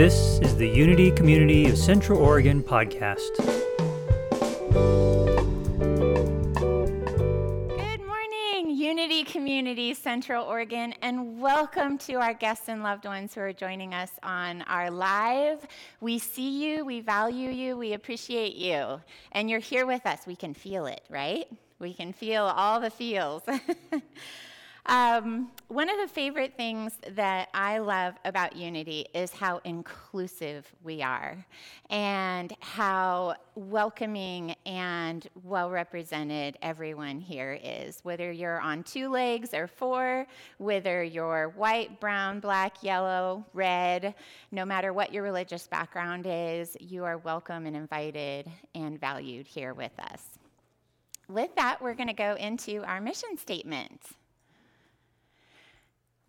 This is the Unity Community of Central Oregon podcast. Good morning, Unity Community Central Oregon, and welcome to our guests and loved ones who are joining us on our live. We see you, we value you, we appreciate you, and you're here with us. We can feel it, right? We can feel all the feels. Um, one of the favorite things that I love about Unity is how inclusive we are and how welcoming and well represented everyone here is. Whether you're on two legs or four, whether you're white, brown, black, yellow, red, no matter what your religious background is, you are welcome and invited and valued here with us. With that, we're going to go into our mission statement.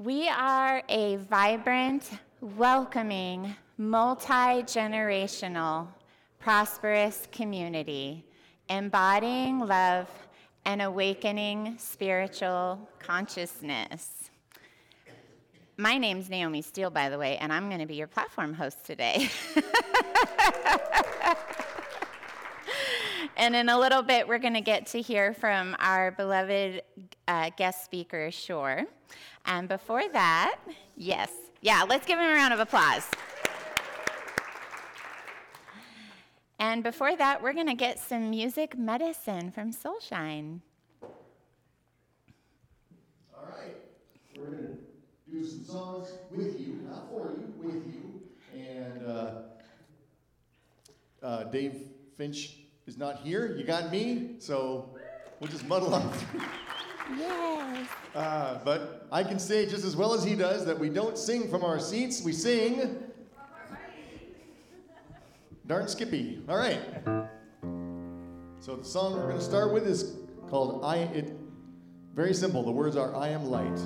We are a vibrant, welcoming, multi generational, prosperous community, embodying love and awakening spiritual consciousness. My name's Naomi Steele, by the way, and I'm going to be your platform host today. and in a little bit, we're going to get to hear from our beloved uh, guest speaker, Shore. And before that, yes, yeah, let's give him a round of applause. And before that, we're going to get some music medicine from Soulshine. All right, we're going to do some songs with you, not for you, with you. And uh, uh, Dave Finch is not here. You got me, so we'll just muddle on through. Yes. Uh, but I can say just as well as he does that we don't sing from our seats, we sing. Darn Skippy. All right. So the song we're going to start with is called I it very simple. The words are I am light.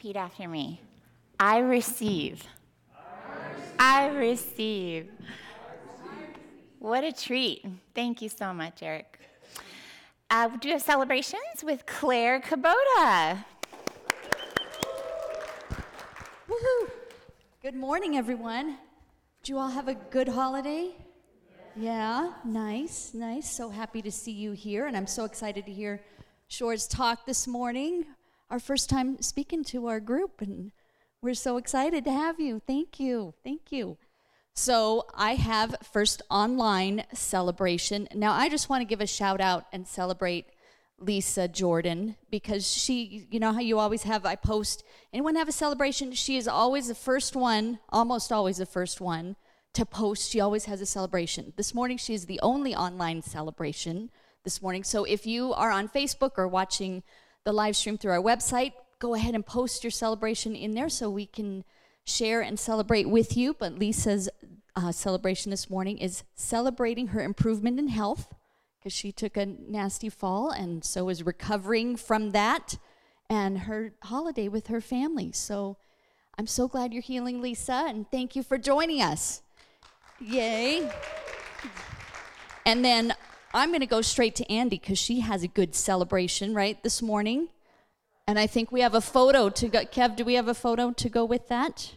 Repeat after me. I receive. I receive. What a treat. Thank you so much, Eric. Uh, we do have celebrations with Claire Kubota. Woohoo! Good morning, everyone. Did you all have a good holiday? Yeah, nice, nice. So happy to see you here, and I'm so excited to hear Shore's talk this morning. Our first time speaking to our group, and we're so excited to have you. Thank you, thank you. So, I have first online celebration. Now, I just want to give a shout out and celebrate Lisa Jordan because she, you know how you always have, I post, anyone have a celebration? She is always the first one, almost always the first one to post. She always has a celebration. This morning, she is the only online celebration this morning. So if you are on Facebook or watching the live stream through our website, go ahead and post your celebration in there so we can share and celebrate with you. But Lisa's uh, celebration this morning is celebrating her improvement in health because she took a nasty fall and so is recovering from that and her holiday with her family. So I'm so glad you're healing, Lisa, and thank you for joining us. Yay. And then I'm going to go straight to Andy because she has a good celebration, right, this morning. And I think we have a photo to go. Kev, do we have a photo to go with that?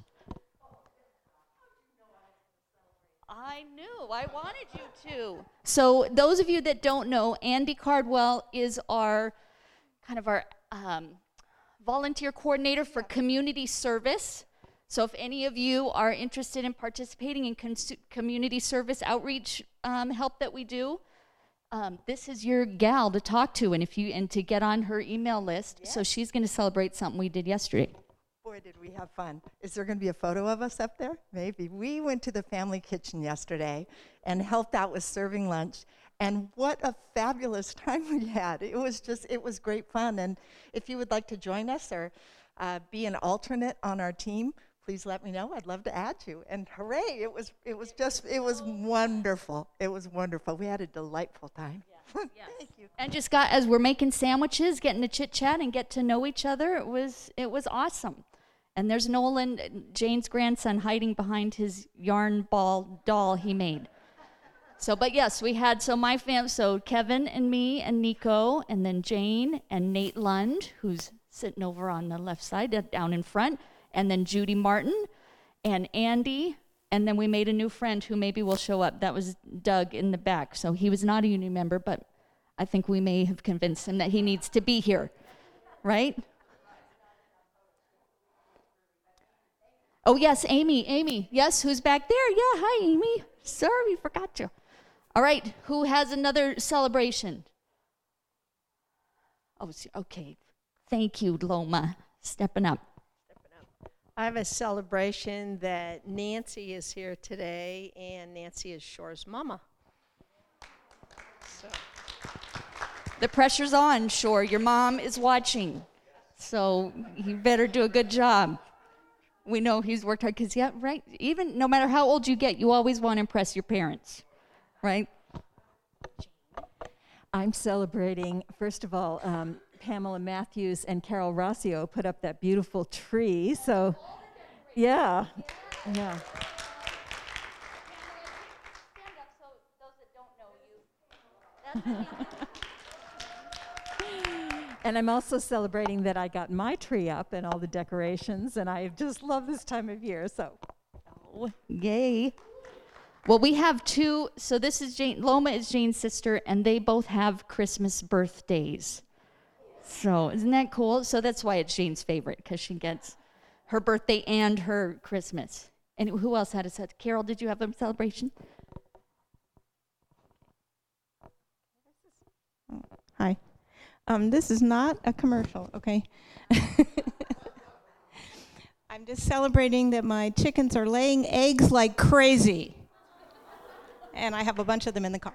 I knew. I wanted you to. So, those of you that don't know, Andy Cardwell is our kind of our um, volunteer coordinator for community service. So, if any of you are interested in participating in cons- community service outreach um, help that we do, um, this is your gal to talk to, and if you and to get on her email list. So she's going to celebrate something we did yesterday. Boy, did we have fun. Is there going to be a photo of us up there? Maybe. We went to the family kitchen yesterday and helped out with serving lunch. And what a fabulous time we had. It was just, it was great fun. And if you would like to join us or uh, be an alternate on our team, please let me know. I'd love to add you. And hooray, it was, it was just, it was wonderful. It was wonderful. We had a delightful time. Thank you. And just got as we're making sandwiches, getting to chit chat and get to know each other. It was it was awesome. And there's Nolan, Jane's grandson, hiding behind his yarn ball doll he made. So, but yes, we had so my fam, so Kevin and me and Nico, and then Jane and Nate Lund, who's sitting over on the left side, down in front, and then Judy Martin and Andy, and then we made a new friend who maybe will show up. That was Doug in the back. So he was not a union member, but I think we may have convinced him that he needs to be here, right? Oh, yes, Amy, Amy. Yes, who's back there? Yeah, hi, Amy. Sorry, we forgot you. All right, who has another celebration? Oh, okay. Thank you, Loma, stepping up. I have a celebration that Nancy is here today, and Nancy is Shore's mama. So, The pressure's on, Shore. Your mom is watching. So you better do a good job. We know he's worked hard because, yeah, right. Even no matter how old you get, you always want to impress your parents, right? I'm celebrating, first of all, um, Pamela Matthews and Carol Rossio put up that beautiful tree. So, yeah, yeah. And I'm also celebrating that I got my tree up and all the decorations, and I just love this time of year. So, yay. Well, we have two. So this is Jane. Loma is Jane's sister, and they both have Christmas birthdays. So isn't that cool? So that's why it's Jane's favorite because she gets her birthday and her Christmas. And who else had a set? Carol, did you have a celebration? Hi. Um, this is not a commercial, okay? I'm just celebrating that my chickens are laying eggs like crazy. And I have a bunch of them in the car.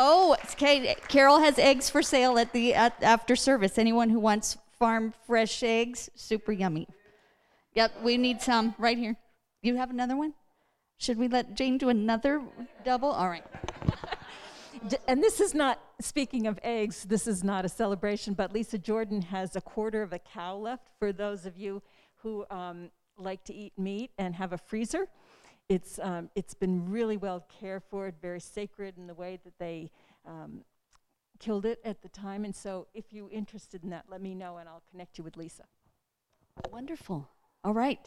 Oh, okay. Carol has eggs for sale at the at, after service. Anyone who wants farm fresh eggs, super yummy. Yep, we need some right here. You have another one? Should we let Jane do another double? All right. And this is not, speaking of eggs, this is not a celebration, but Lisa Jordan has a quarter of a cow left for those of you who um, like to eat meat and have a freezer. It's, um, it's been really well cared for, very sacred in the way that they um, killed it at the time. And so if you're interested in that, let me know and I'll connect you with Lisa. Wonderful. All right.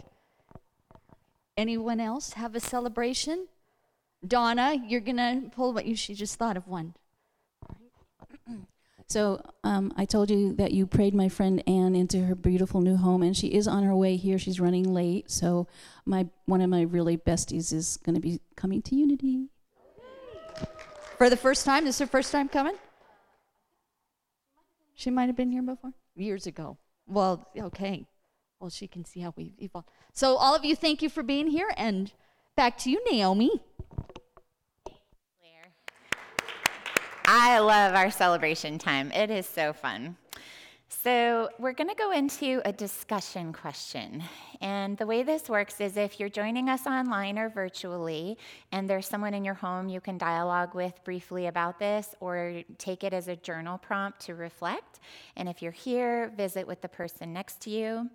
Anyone else have a celebration? Donna, you're going to pull what you, she just thought of one. So um, I told you that you prayed my friend Anne into her beautiful new home, and she is on her way here. She's running late, so my one of my really besties is going to be coming to Unity. For the first time? This is her first time coming? She might have been here before? Years ago. Well, okay. Well, she can see how we've evolved. So, all of you, thank you for being here, and back to you, Naomi. I love our celebration time. It is so fun. So, we're going to go into a discussion question. And the way this works is if you're joining us online or virtually, and there's someone in your home you can dialogue with briefly about this, or take it as a journal prompt to reflect. And if you're here, visit with the person next to you.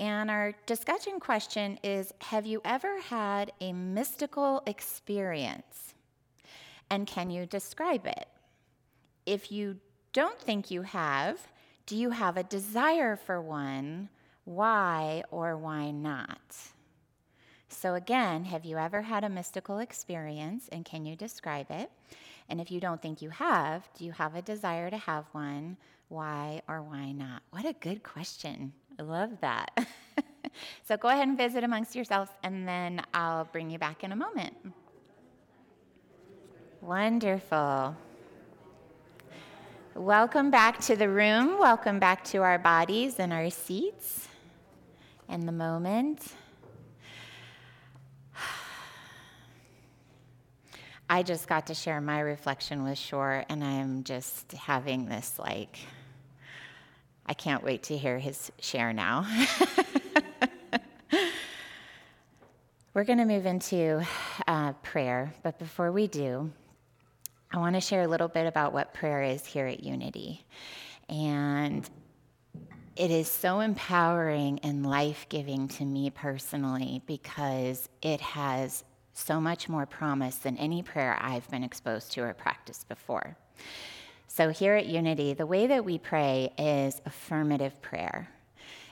And our discussion question is Have you ever had a mystical experience? And can you describe it? If you don't think you have, do you have a desire for one? Why or why not? So, again, have you ever had a mystical experience and can you describe it? And if you don't think you have, do you have a desire to have one? Why or why not? What a good question. I love that. so, go ahead and visit amongst yourselves, and then I'll bring you back in a moment. Wonderful. Welcome back to the room. Welcome back to our bodies and our seats and the moment. I just got to share my reflection with Shore, and I'm just having this like, I can't wait to hear his share now. We're going to move into uh, prayer, but before we do, I want to share a little bit about what prayer is here at Unity. And it is so empowering and life giving to me personally because it has so much more promise than any prayer I've been exposed to or practiced before. So, here at Unity, the way that we pray is affirmative prayer.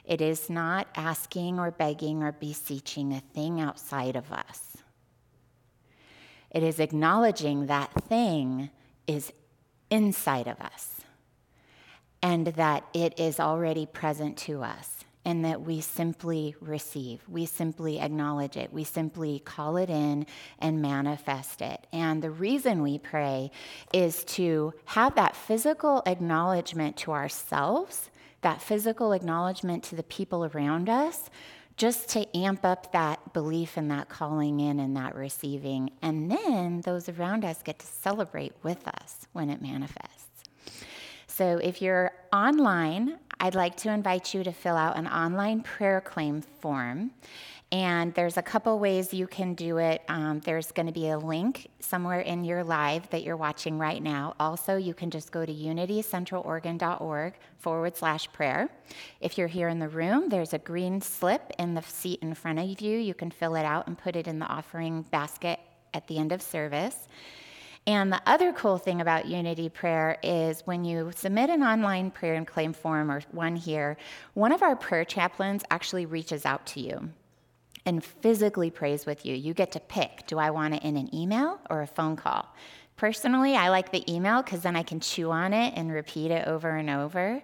It is not asking or begging or beseeching a thing outside of us. It is acknowledging that thing is inside of us and that it is already present to us and that we simply receive. We simply acknowledge it. We simply call it in and manifest it. And the reason we pray is to have that physical acknowledgement to ourselves, that physical acknowledgement to the people around us, just to amp up that belief and that calling in and that receiving. And then those around us get to celebrate with us when it manifests. So if you're online, I'd like to invite you to fill out an online prayer claim form. And there's a couple ways you can do it. Um, there's going to be a link somewhere in your live that you're watching right now. Also, you can just go to unitycentraloregon.org forward slash prayer. If you're here in the room, there's a green slip in the seat in front of you. You can fill it out and put it in the offering basket at the end of service. And the other cool thing about Unity Prayer is when you submit an online prayer and claim form or one here, one of our prayer chaplains actually reaches out to you and physically prays with you. You get to pick do I want it in an email or a phone call? Personally, I like the email because then I can chew on it and repeat it over and over.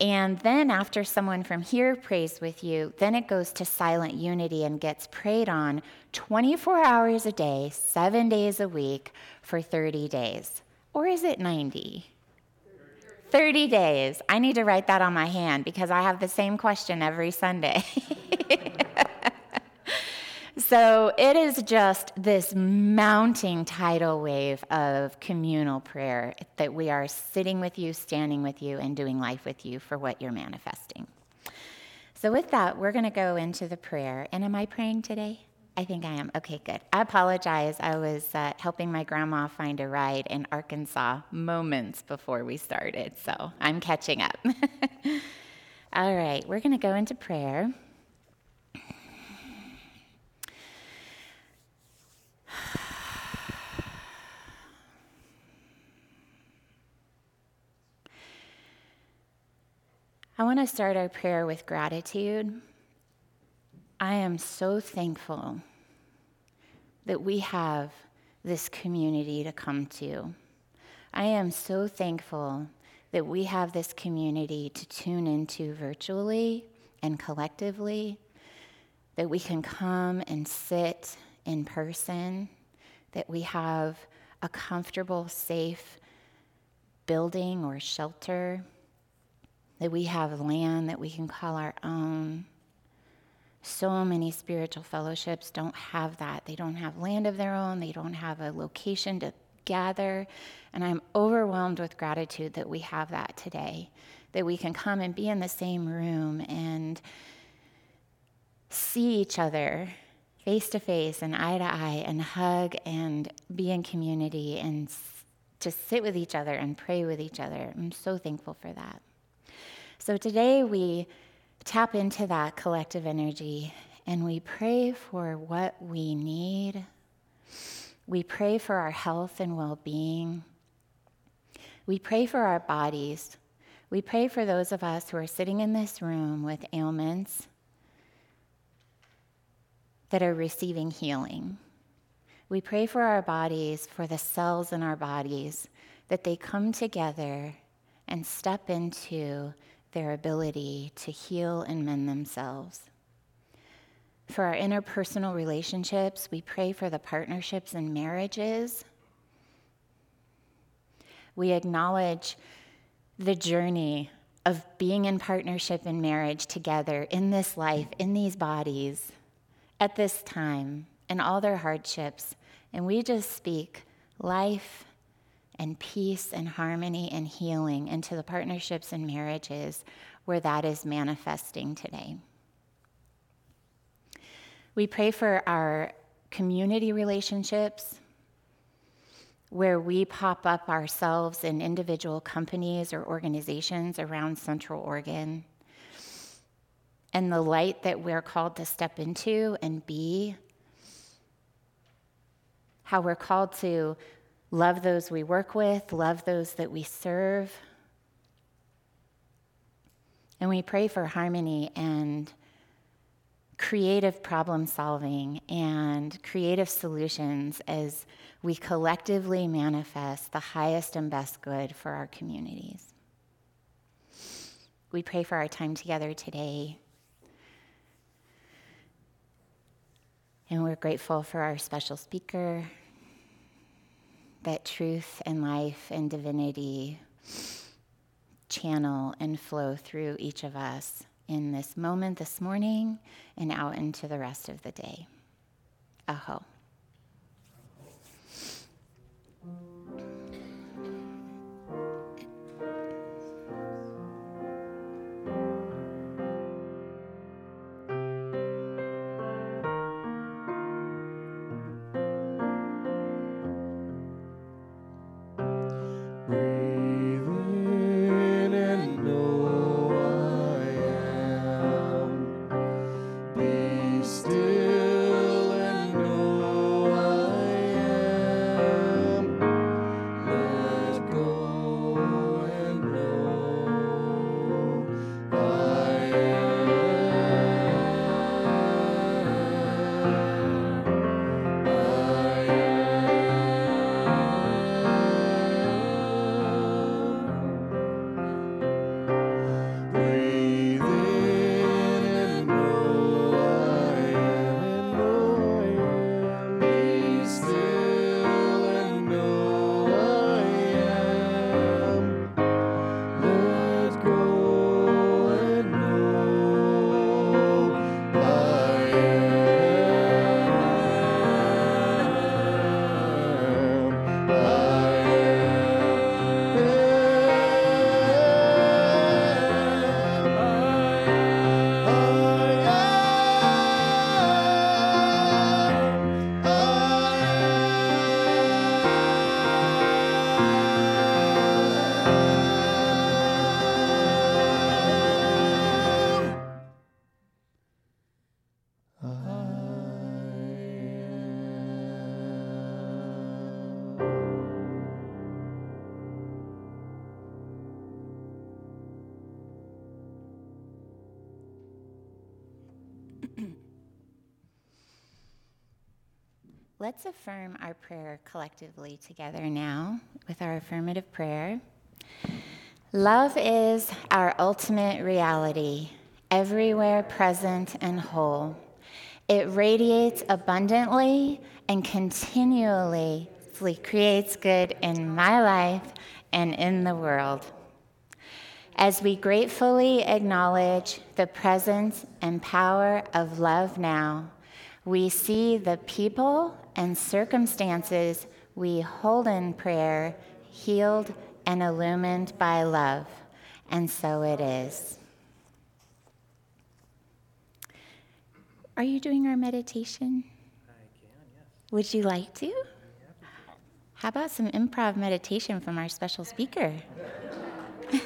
And then, after someone from here prays with you, then it goes to silent unity and gets prayed on 24 hours a day, seven days a week for 30 days. Or is it 90? 30 days. I need to write that on my hand because I have the same question every Sunday. So it is just this mounting tidal wave of communal prayer that we are sitting with you, standing with you, and doing life with you for what you're manifesting. So, with that, we're going to go into the prayer. And am I praying today? I think I am. Okay, good. I apologize. I was uh, helping my grandma find a ride in Arkansas moments before we started, so I'm catching up. All right, we're going to go into prayer. I want to start our prayer with gratitude. I am so thankful that we have this community to come to. I am so thankful that we have this community to tune into virtually and collectively, that we can come and sit in person, that we have a comfortable, safe building or shelter, that we have land that we can call our own so many spiritual fellowships don't have that. They don't have land of their own, they don't have a location to gather. And I'm overwhelmed with gratitude that we have that today, that we can come and be in the same room and see each other face to face and eye to eye and hug and be in community and just sit with each other and pray with each other. I'm so thankful for that. So today we tap into that collective energy and we pray for what we need. We pray for our health and well being. We pray for our bodies. We pray for those of us who are sitting in this room with ailments that are receiving healing. We pray for our bodies, for the cells in our bodies, that they come together and step into their ability to heal and mend themselves. For our interpersonal relationships, we pray for the partnerships and marriages. We acknowledge the journey of being in partnership and marriage together in this life, in these bodies, at this time, and all their hardships. And we just speak life and peace and harmony and healing into the partnerships and marriages where that is manifesting today. We pray for our community relationships where we pop up ourselves in individual companies or organizations around Central Oregon and the light that we're called to step into and be, how we're called to love those we work with, love those that we serve. And we pray for harmony and creative problem solving and creative solutions as we collectively manifest the highest and best good for our communities. We pray for our time together today. And we're grateful for our special speaker, that truth and life and divinity channel and flow through each of us in this moment this morning and out into the rest of the day. Aho. Let's affirm our prayer collectively together now with our affirmative prayer. Love is our ultimate reality, everywhere present and whole. It radiates abundantly and continually creates good in my life and in the world. As we gratefully acknowledge the presence and power of love now, we see the people and circumstances we hold in prayer healed and illumined by love. And so it is. Are you doing our meditation? I can, yes. Would you like to? How about some improv meditation from our special speaker?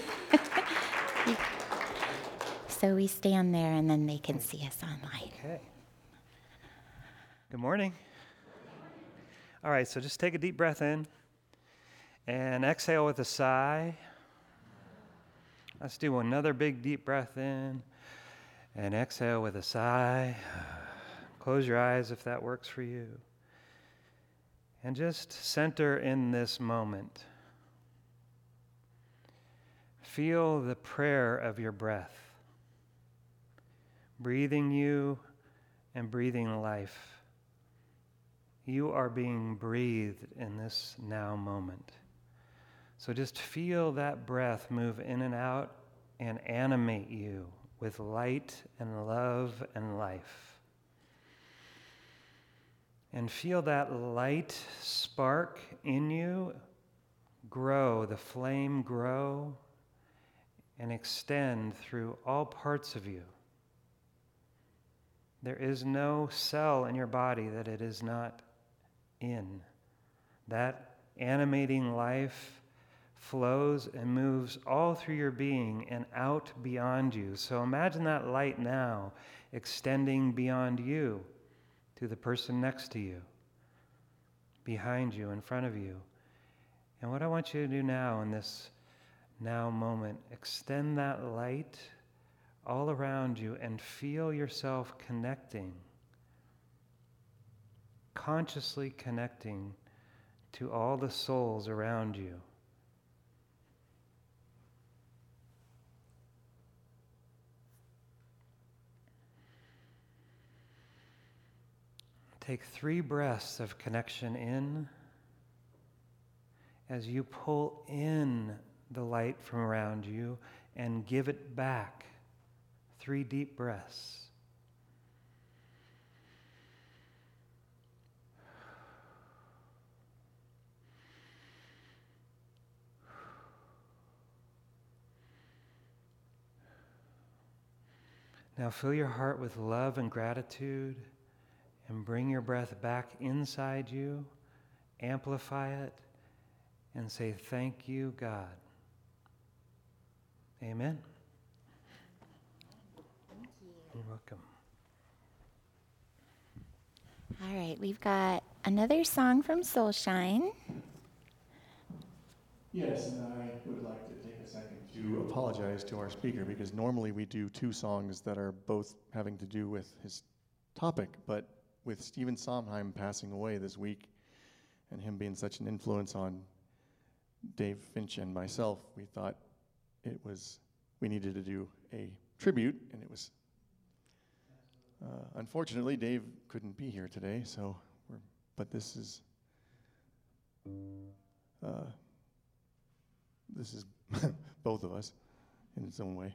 so we stand there and then they can see us online. Okay. Good morning. All right, so just take a deep breath in and exhale with a sigh. Let's do another big deep breath in and exhale with a sigh. Close your eyes if that works for you. And just center in this moment. Feel the prayer of your breath, breathing you and breathing life. You are being breathed in this now moment. So just feel that breath move in and out and animate you with light and love and life. And feel that light spark in you grow, the flame grow and extend through all parts of you. There is no cell in your body that it is not in. That animating life flows and moves all through your being and out beyond you. So imagine that light now extending beyond you to the person next to you, behind you, in front of you. And what I want you to do now in this now moment, extend that light all around you and feel yourself connecting, consciously connecting to all the souls around you. Take three breaths of connection in as you pull in the light from around you and give it back. Three deep breaths. Now fill your heart with love and gratitude and bring your breath back inside you, amplify it, and say, Thank you, God. Amen. Thank you. You're welcome. All right, we've got another song from Soulshine. Yes, and I would like to take a second to apologize to our speaker because normally we do two songs that are both having to do with his topic, but with Stephen Sondheim passing away this week and him being such an influence on Dave Finch and myself, we thought it was we needed to do a tribute, and it was uh, unfortunately Dave couldn't be here today, so we're, but this is uh, this is both of us in its own way.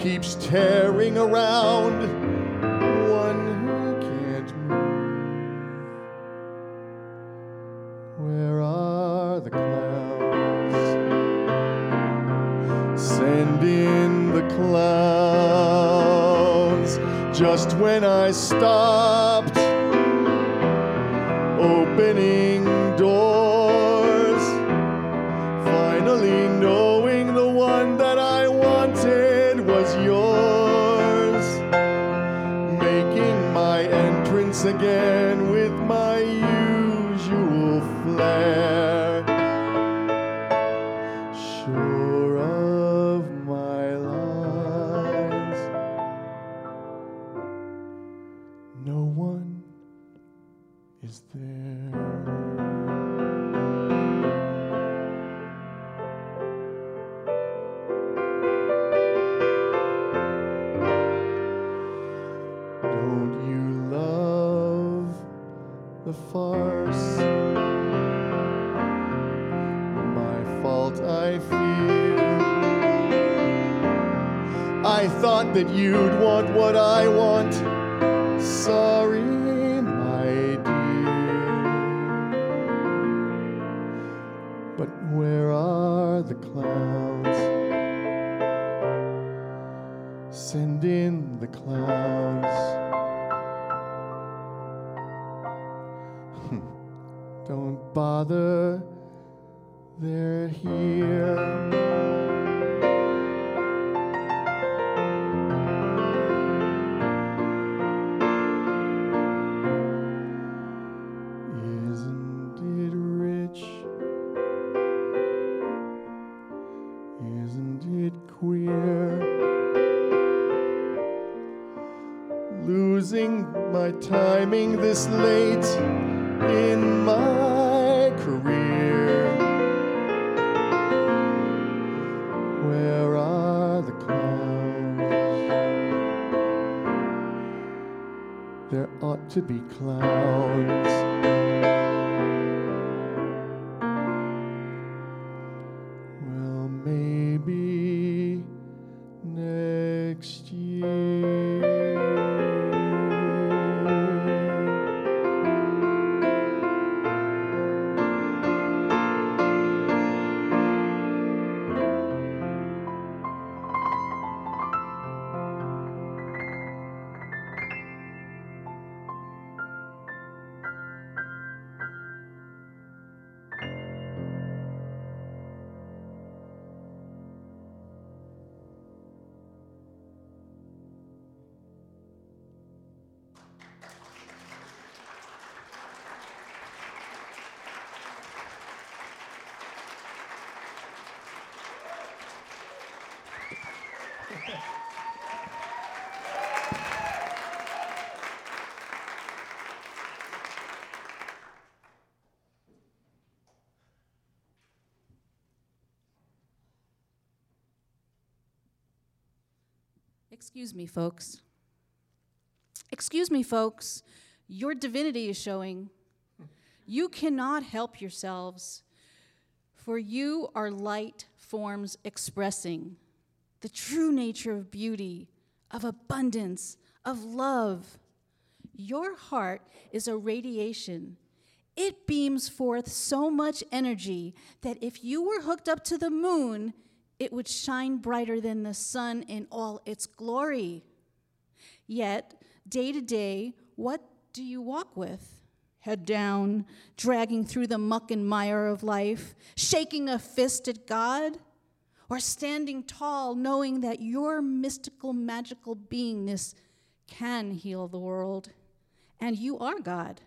Keeps tearing around, farce? My fault, I fear. I thought that you'd want what I want. Sorry, Excuse me, folks. Excuse me, folks. Your divinity is showing. You cannot help yourselves, for you are light forms expressing the true nature of beauty, of abundance, of love. Your heart is a radiation. It beams forth so much energy that if you were hooked up to the moon, it would shine brighter than the sun in all its glory. Yet, day to day, what do you walk with? Head down, dragging through the muck and mire of life, shaking a fist at God? Or standing tall, knowing that your mystical, magical beingness can heal the world, and you are God?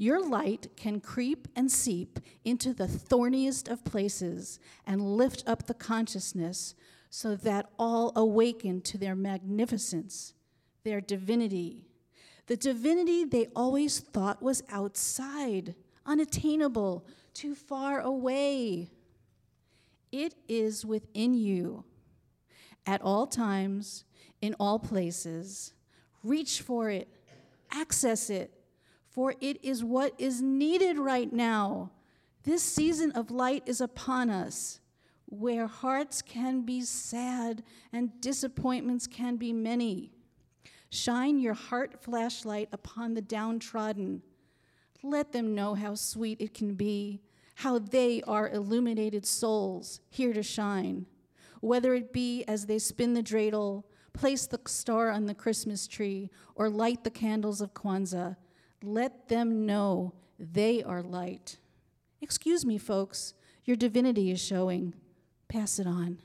Your light can creep and seep into the thorniest of places and lift up the consciousness so that all awaken to their magnificence, their divinity, the divinity they always thought was outside, unattainable, too far away. It is within you at all times, in all places. Reach for it, access it for it is what is needed right now. This season of light is upon us. where hearts can be sad and disappointments can be many. Shine your heart flashlight upon the downtrodden. Let them know how sweet it can be, how they are illuminated souls here to shine. Whether it be as they spin the dreidel, place the star on the Christmas tree, or light the candles of Kwanzaa, let them know they are light. Excuse me, folks, your divinity is showing. Pass it on.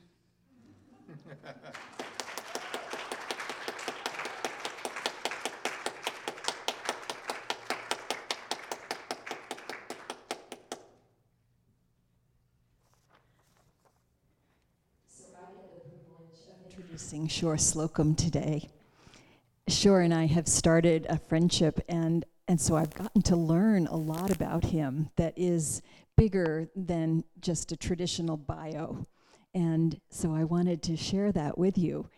introducing Shore Slocum today. Shore and I have started a friendship, and, and so I've gotten to learn a lot about him that is bigger than just a traditional bio. And so I wanted to share that with you.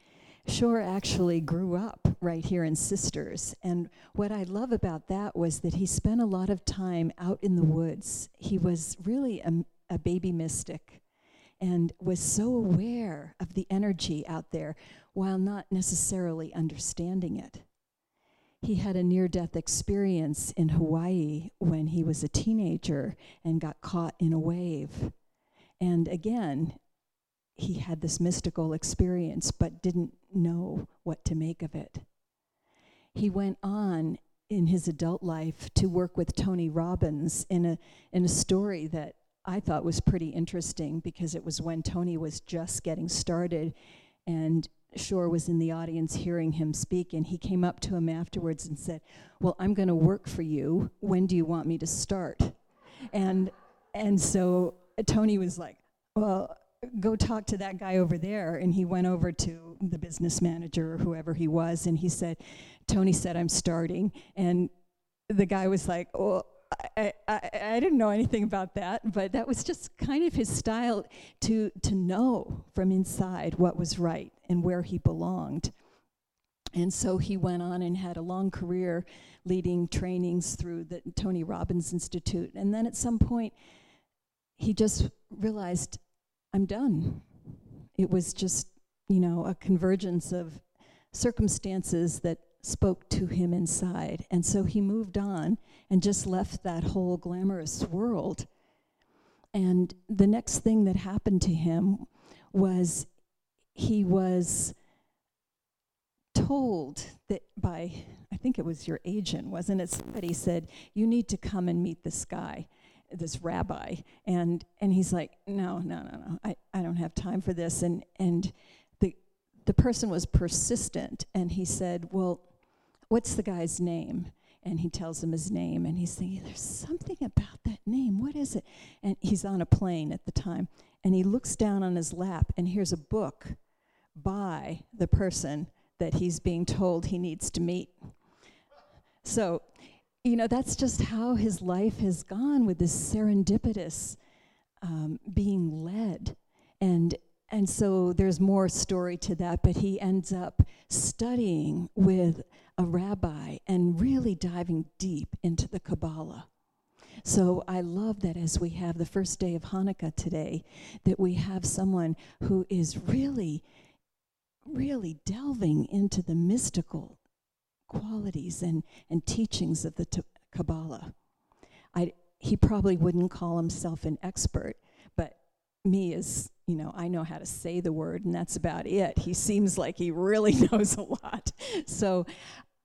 Shore actually grew up right here in Sisters. And what I love about that was that he spent a lot of time out in the woods. He was really a, a baby mystic and was so aware of the energy out there while not necessarily understanding it. He had a near death experience in Hawaii when he was a teenager and got caught in a wave. And again, he had this mystical experience but didn't know what to make of it. He went on in his adult life to work with Tony Robbins in a, in a story that I thought was pretty interesting because it was when Tony was just getting started and Shore was in the audience hearing him speak, and he came up to him afterwards and said, Well, I'm going to work for you. When do you want me to start? And, and so Tony was like, Well, go talk to that guy over there. And he went over to the business manager or whoever he was, and he said, Tony said, I'm starting. And the guy was like, Oh, I, I, I, didn't know anything about that, but that was just kind of his style to, to know from inside what was right and where he belonged. And so he went on and had a long career leading trainings through the Tony Robbins Institute. And then at some point, he just realized, I'm done. It was just, you know, a convergence of circumstances that spoke to him inside. And so he moved on and just left that whole glamorous world. And the next thing that happened to him was he was told that by, I think it was your agent, wasn't it? Somebody said, You need to come and meet this guy, this rabbi. And, and he's like, No, no, no, no, I, I don't have time for this. And, and the, the person was persistent and he said, Well, what's the guy's name? And he tells him his name, and he's thinking, There's something about that name. What is it? And he's on a plane at the time, and he looks down on his lap, and here's a book by the person that he's being told he needs to meet. So, you know, that's just how his life has gone with this serendipitous um, being led. And and so there's more story to that, but he ends up studying with a rabbi and really diving deep into the Kabbalah. So I love that as we have the first day of Hanukkah today, that we have someone who is really, really delving into the mystical qualities and, and teachings of the t- Kabbalah. I, he probably wouldn't call himself an expert, but me is, you know, I know how to say the word, and that's about it. He seems like he really knows a lot. So,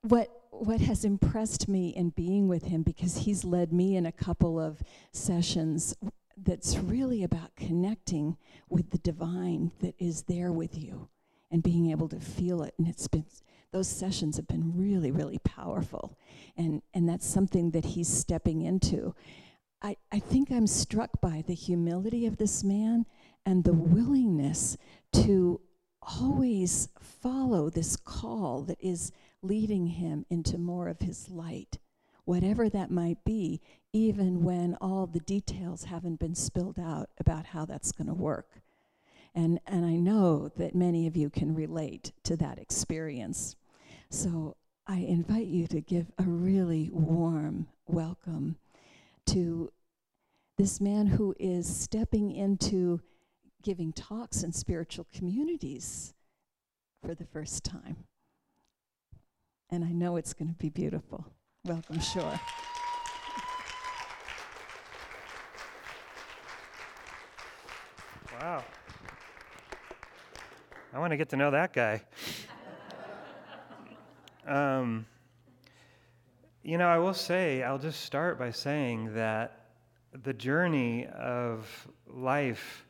what what has impressed me in being with him, because he's led me in a couple of sessions that's really about connecting with the divine that is there with you and being able to feel it. And it's been those sessions have been really, really powerful. And and that's something that he's stepping into. I, I think I'm struck by the humility of this man and the willingness to always follow this call that is leading him into more of his light, whatever that might be, even when all the details haven't been spilled out about how that's going to work. And, and I know that many of you can relate to that experience. So I invite you to give a really warm welcome to this man who is stepping into giving talks in spiritual communities for the first time. And I know it's going to be beautiful. Welcome, Shore. Wow. I want to get to know that guy. um, you know, I will say, I'll just start by saying that the journey of life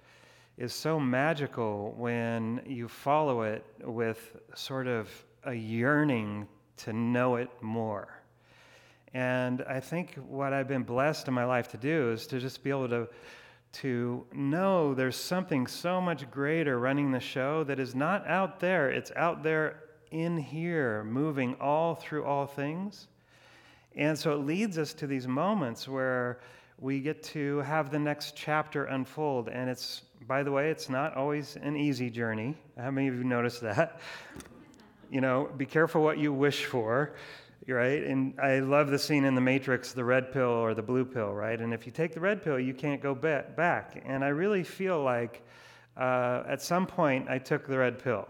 is so magical when you follow it with sort of a yearning to know it more. And I think what I've been blessed in my life to do is to just be able to to know there's something so much greater running the show that is not out there, it's out there in here, moving all through all things. And so it leads us to these moments where we get to have the next chapter unfold. And it's, by the way, it's not always an easy journey. How many of you noticed that? You know, be careful what you wish for right? And I love the scene in The Matrix, the red pill or the blue pill, right? And if you take the red pill, you can't go back. And I really feel like uh, at some point I took the red pill.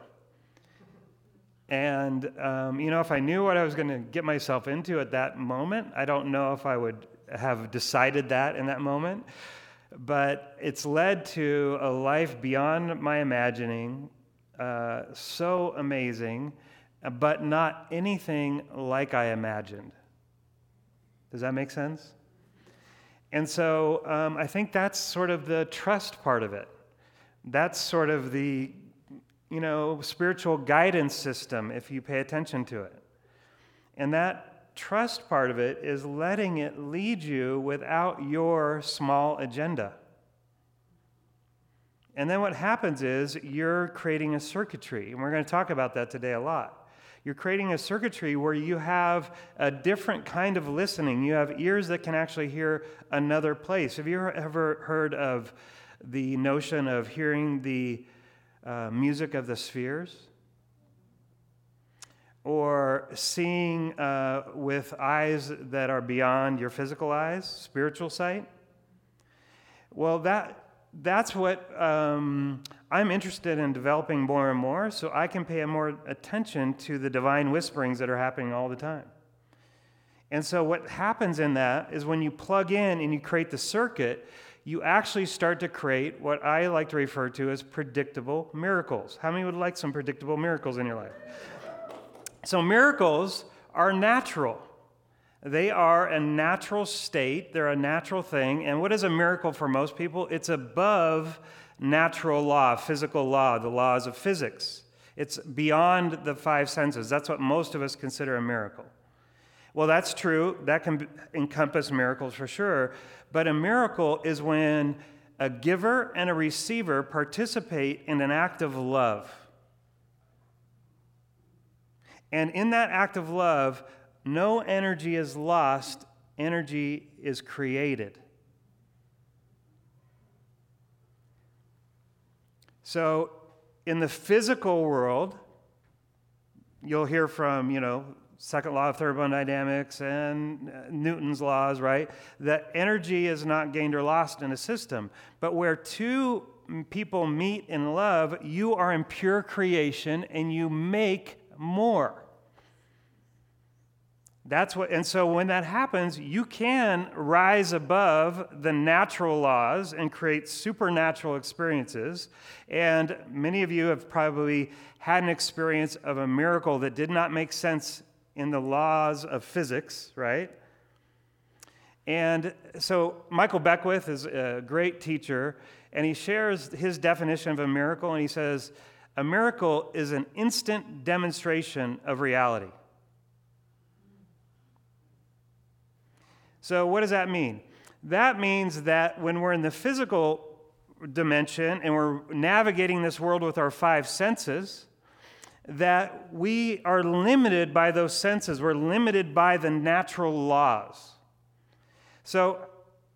And, um, you know, if I knew what I was going to get myself into at that moment, I don't know if I would have decided that in that moment. But it's led to a life beyond my imagining, uh, so amazing but not anything like I imagined. Does that make sense? And so um, I think that's sort of the trust part of it. That's sort of the, you know, spiritual guidance system if you pay attention to it. And that trust part of it is letting it lead you without your small agenda. And then what happens is you're creating a circuitry. And we're going to talk about that today a lot. You're creating a circuitry where you have a different kind of listening. You have ears that can actually hear another place. Have you ever heard of the notion of hearing the uh, music of the spheres? Or seeing uh, with eyes that are beyond your physical eyes, spiritual sight? Well, that that's what um, I'm interested in developing more and more so I can pay more attention to the divine whisperings that are happening all the time. And so, what happens in that is when you plug in and you create the circuit, you actually start to create what I like to refer to as predictable miracles. How many would like some predictable miracles in your life? So, miracles are natural. They are a natural state, they're a natural thing. And what is a miracle for most people? It's above natural law, physical law, the laws of physics. It's beyond the five senses. That's what most of us consider a miracle. Well, that's true. That can encompass miracles for sure. But a miracle is when a giver and a receiver participate in an act of love. And in that act of love, no energy is lost, energy is created. So, in the physical world, you'll hear from, you know, second law of thermodynamics and uh, Newton's laws, right? That energy is not gained or lost in a system. But where two people meet in love, you are in pure creation and you make more. That's what, and so when that happens, you can rise above the natural laws and create supernatural experiences. And many of you have probably had an experience of a miracle that did not make sense in the laws of physics, right? And so Michael Beckwith is a great teacher, and he shares his definition of a miracle, and he says, A miracle is an instant demonstration of reality. So, what does that mean? That means that when we're in the physical dimension and we're navigating this world with our five senses, that we are limited by those senses. We're limited by the natural laws. So,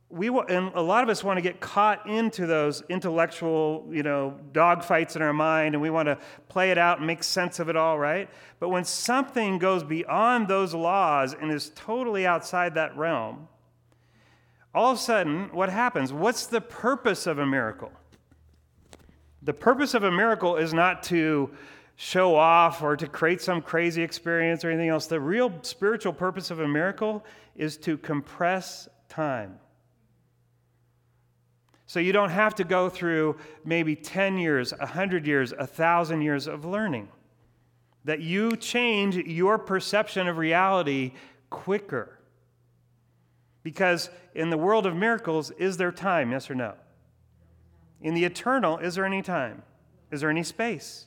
we and a lot of us want to get caught into those intellectual, you know, dogfights in our mind, and we want to play it out and make sense of it all, right? But when something goes beyond those laws and is totally outside that realm, all of a sudden, what happens? What's the purpose of a miracle? The purpose of a miracle is not to show off or to create some crazy experience or anything else. The real spiritual purpose of a miracle is to compress time. So you don't have to go through maybe 10 years, 100 years, 1,000 years of learning. That you change your perception of reality quicker. Because in the world of miracles, is there time? Yes or no? In the eternal, is there any time? Is there any space?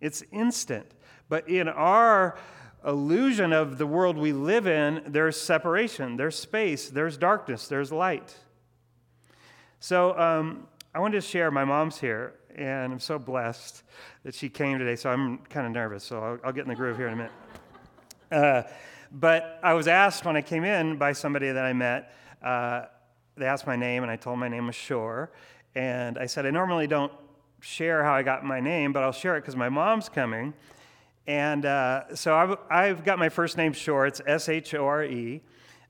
It's instant. But in our illusion of the world we live in, there's separation, there's space, there's darkness, there's light. So um, I wanted to share. My mom's here, and I'm so blessed that she came today. So I'm kind of nervous. So I'll, I'll, get in the groove here in a minute. Uh, but I was asked when I came in by somebody that I met. Uh, they asked my name, and I told my name was Shore. And I said I normally don't share how I got my name, but I'll share it because my mom's coming. And uh, so I've, I've, got my first name Shore. It's S H O R E.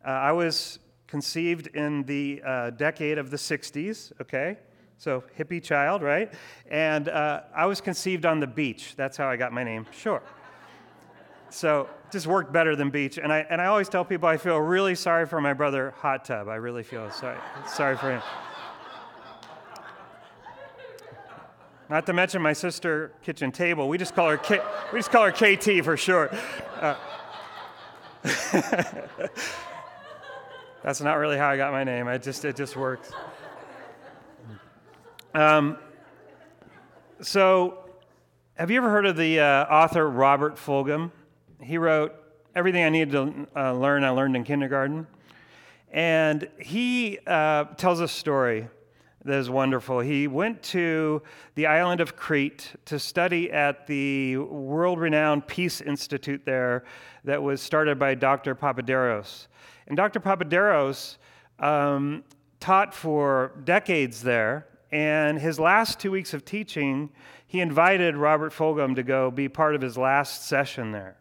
Uh, I was conceived in the uh, decade of the 60s, okay? So, hippie child, right? And uh, I was conceived on the beach. That's how I got my name, Shore. So, just worked better than beach. And I, and I always tell people I feel really sorry for my brother, Hot Tub. I really feel sorry, sorry for him. Not to mention my sister, Kitchen Table. We just call her, K- we just call her KT for short. Uh, That's not really how I got my name. I just it just works. Um, so, have you ever heard of the uh, author Robert Fulghum? He wrote Everything I Needed to uh, Learn, I Learned in Kindergarten. And he uh, tells a story that is wonderful. He went to the island of Crete to study at the world renowned Peace Institute there that was started by Dr. Papaderos. And Dr. Papaderos um, taught for decades there, and his last two weeks of teaching, he invited Robert Fulghum to go be part of his last session there.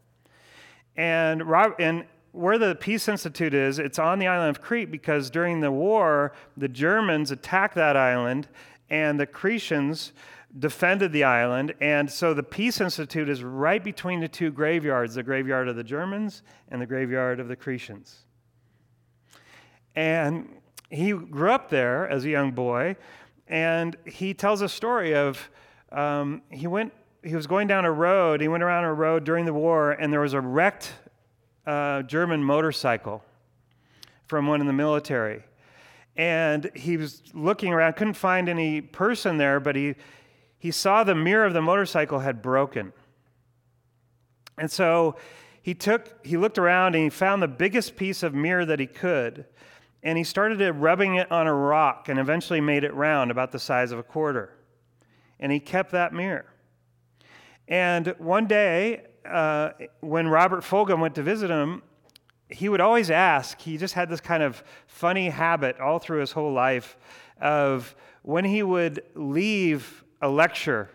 And, Rob, and where the Peace Institute is, it's on the island of Crete because during the war, the Germans attacked that island, and the Cretians defended the island. And so the Peace Institute is right between the two graveyards the graveyard of the Germans and the graveyard of the Cretians. And he grew up there as a young boy, and he tells a story of um, he went. He was going down a road. He went around a road during the war, and there was a wrecked uh, German motorcycle from one in the military. And he was looking around, couldn't find any person there, but he, he saw the mirror of the motorcycle had broken. And so he took, he looked around and he found the biggest piece of mirror that he could and he started rubbing it on a rock and eventually made it round, about the size of a quarter. And he kept that mirror. And one day, uh, when Robert Fulghum went to visit him, he would always ask, he just had this kind of funny habit all through his whole life of when he would leave a lecture,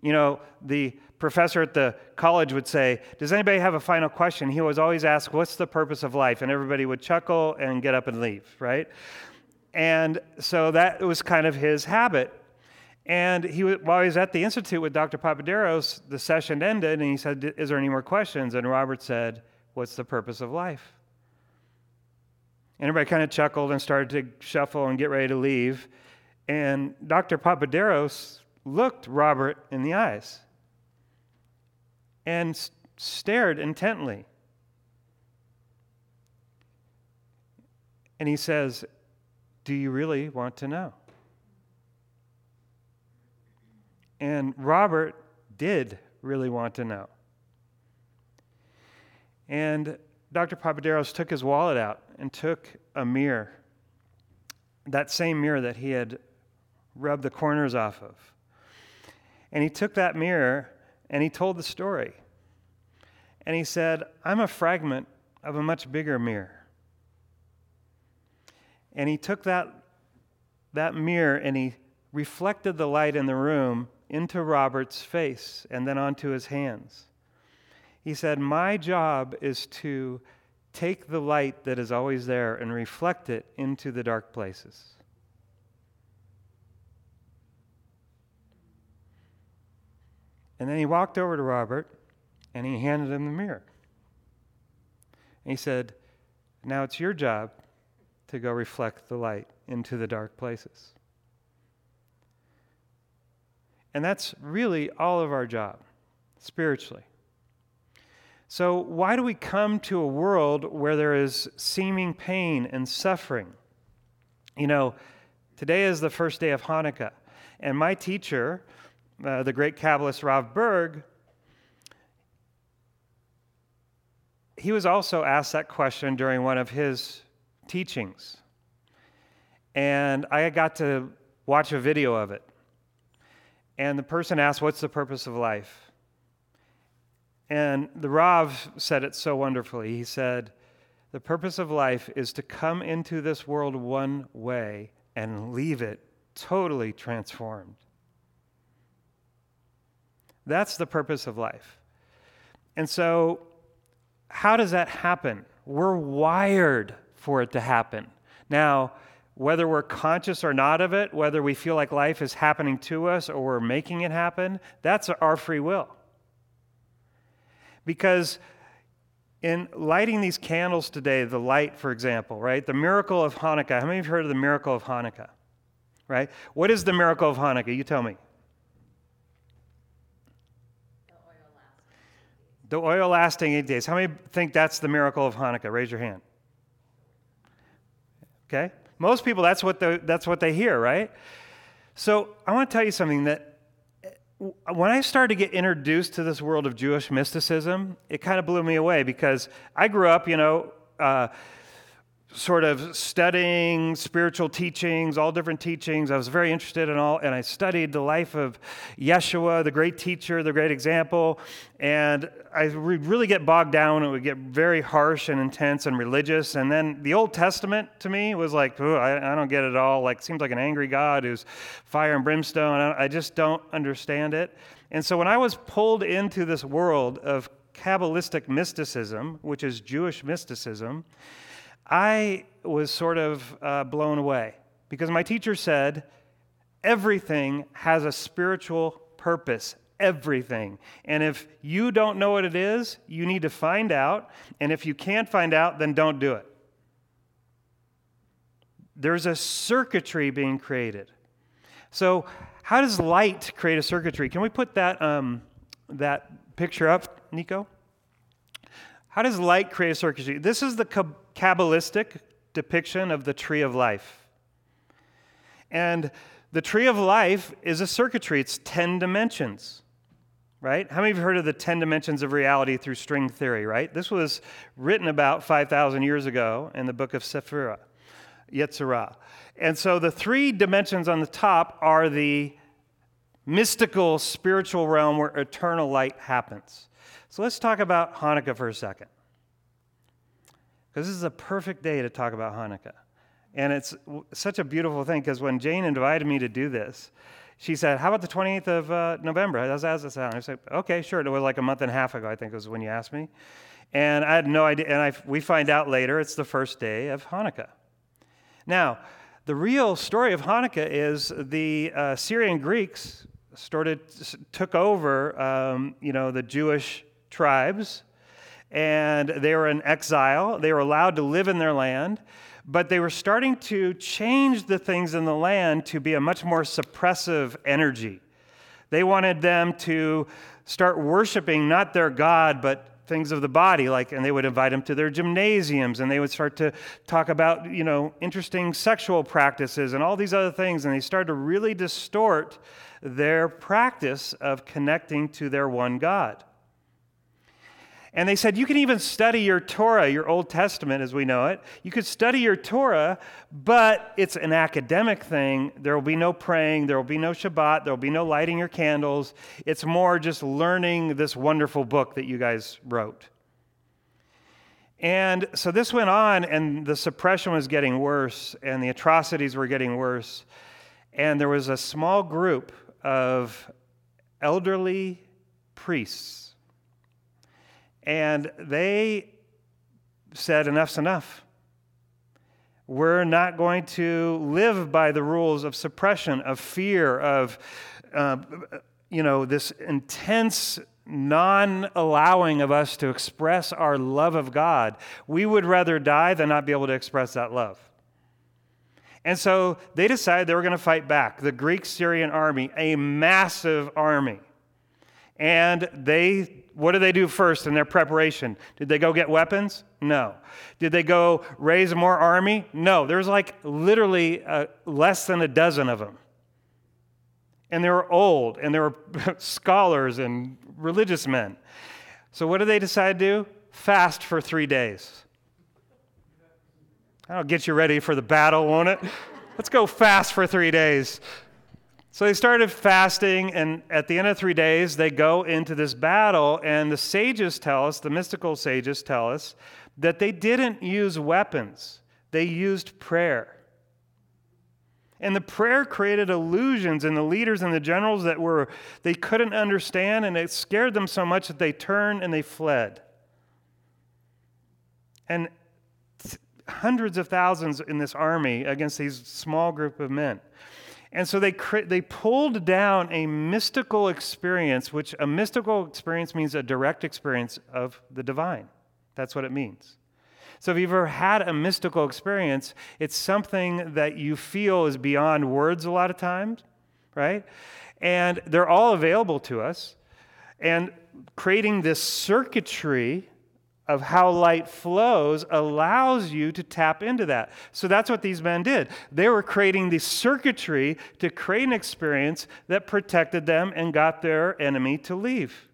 you know, the professor at the college would say, Does anybody have a final question? He was always asked, What's the purpose of life? And everybody would chuckle and get up and leave, right? And so that was kind of his habit. And he, while he was at the Institute with Dr. Papaderos, the session ended and he said, Is there any more questions? And Robert said, What's the purpose of life? And everybody kind of chuckled and started to shuffle and get ready to leave. And Dr. Papaderos looked Robert in the eyes and stared intently. And he says, Do you really want to know? And Robert did really want to know. And Dr. Papaderos took his wallet out and took a mirror, that same mirror that he had rubbed the corners off of. And he took that mirror and he told the story. And he said, I'm a fragment of a much bigger mirror. And he took that, that mirror and he reflected the light in the room into Robert's face and then onto his hands. He said, My job is to take the light that is always there and reflect it into the dark places. And then he walked over to Robert and he handed him the mirror. And he said, Now it's your job to go reflect the light into the dark places. And that's really all of our job, spiritually. So, why do we come to a world where there is seeming pain and suffering? You know, today is the first day of Hanukkah, and my teacher, uh, the great Kabbalist Rav Berg, he was also asked that question during one of his teachings. And I got to watch a video of it. And the person asked, What's the purpose of life? And the Rav said it so wonderfully. He said, The purpose of life is to come into this world one way and leave it totally transformed. That's the purpose of life. And so, how does that happen? We're wired for it to happen. Now, whether we're conscious or not of it, whether we feel like life is happening to us or we're making it happen, that's our free will. Because in lighting these candles today, the light, for example, right? The miracle of Hanukkah. How many of you have heard of the miracle of Hanukkah? Right? What is the miracle of Hanukkah? You tell me. The oil lasting eight days. How many think that's the miracle of Hanukkah? Raise your hand. Okay? Most people, that's what, the, that's what they hear, right? So I want to tell you something that when I started to get introduced to this world of Jewish mysticism, it kind of blew me away because I grew up, you know, uh, sort of studying spiritual teachings, all different teachings. I was very interested in all, and I studied the life of Yeshua, the great teacher, the great example. And I would really get bogged down. It would get very harsh and intense and religious. And then the Old Testament to me was like, I, I, don't get it all. Like, seems like an angry God who's fire and brimstone. I, I just don't understand it. And so when I was pulled into this world of Kabbalistic mysticism, which is Jewish mysticism, I was sort of uh, blown away because my teacher said everything has a spiritual purpose. Everything. And if you don't know what it is, you need to find out. And if you can't find out, then don't do it. There's a circuitry being created. So, how does light create a circuitry? Can we put that, um, that picture up, Nico? How does light create a circuitry? This is the Kabbalistic depiction of the tree of life. And the tree of life is a circuitry, it's 10 dimensions, right? How many of you heard of the 10 dimensions of reality through string theory, right? This was written about 5,000 years ago in the book of Sephira, Yetzirah. And so the three dimensions on the top are the mystical spiritual realm where eternal light happens. So let's talk about Hanukkah for a second because this is a perfect day to talk about Hanukkah. And it's such a beautiful thing because when Jane invited me to do this, she said, How about the 28th of uh, November? How's that sound? I said, Okay, sure. It was like a month and a half ago, I think, was when you asked me. And I had no idea. And I, we find out later it's the first day of Hanukkah. Now, the real story of Hanukkah is the uh, Syrian Greeks started, took over, um, you know, the Jewish tribes and they were in exile. They were allowed to live in their land, but they were starting to change the things in the land to be a much more suppressive energy. They wanted them to start worshiping not their God, but things of the body like and they would invite them to their gymnasiums and they would start to talk about you know interesting sexual practices and all these other things and they started to really distort their practice of connecting to their one god and they said, You can even study your Torah, your Old Testament as we know it. You could study your Torah, but it's an academic thing. There will be no praying, there will be no Shabbat, there will be no lighting your candles. It's more just learning this wonderful book that you guys wrote. And so this went on, and the suppression was getting worse, and the atrocities were getting worse. And there was a small group of elderly priests and they said, enough's enough. We're not going to live by the rules of suppression, of fear, of uh, you know, this intense non allowing of us to express our love of God, we would rather die than not be able to express that love. And so they decided they were going to fight back. The Greek Syrian army, a massive army. And they, what did they do first in their preparation? Did they go get weapons? No. Did they go raise more army? No. There's like literally uh, less than a dozen of them. And they were old, and they were scholars and religious men. So what did they decide to do? Fast for three days. That'll get you ready for the battle, won't it? Let's go fast for three days. So they started fasting, and at the end of three days, they go into this battle. And the sages tell us, the mystical sages tell us, that they didn't use weapons, they used prayer. And the prayer created illusions in the leaders and the generals that were they couldn't understand, and it scared them so much that they turned and they fled. And hundreds of thousands in this army against these small group of men. And so they, they pulled down a mystical experience, which a mystical experience means a direct experience of the divine. That's what it means. So if you've ever had a mystical experience, it's something that you feel is beyond words a lot of times, right? And they're all available to us. And creating this circuitry of how light flows allows you to tap into that. So that's what these men did. They were creating the circuitry to create an experience that protected them and got their enemy to leave.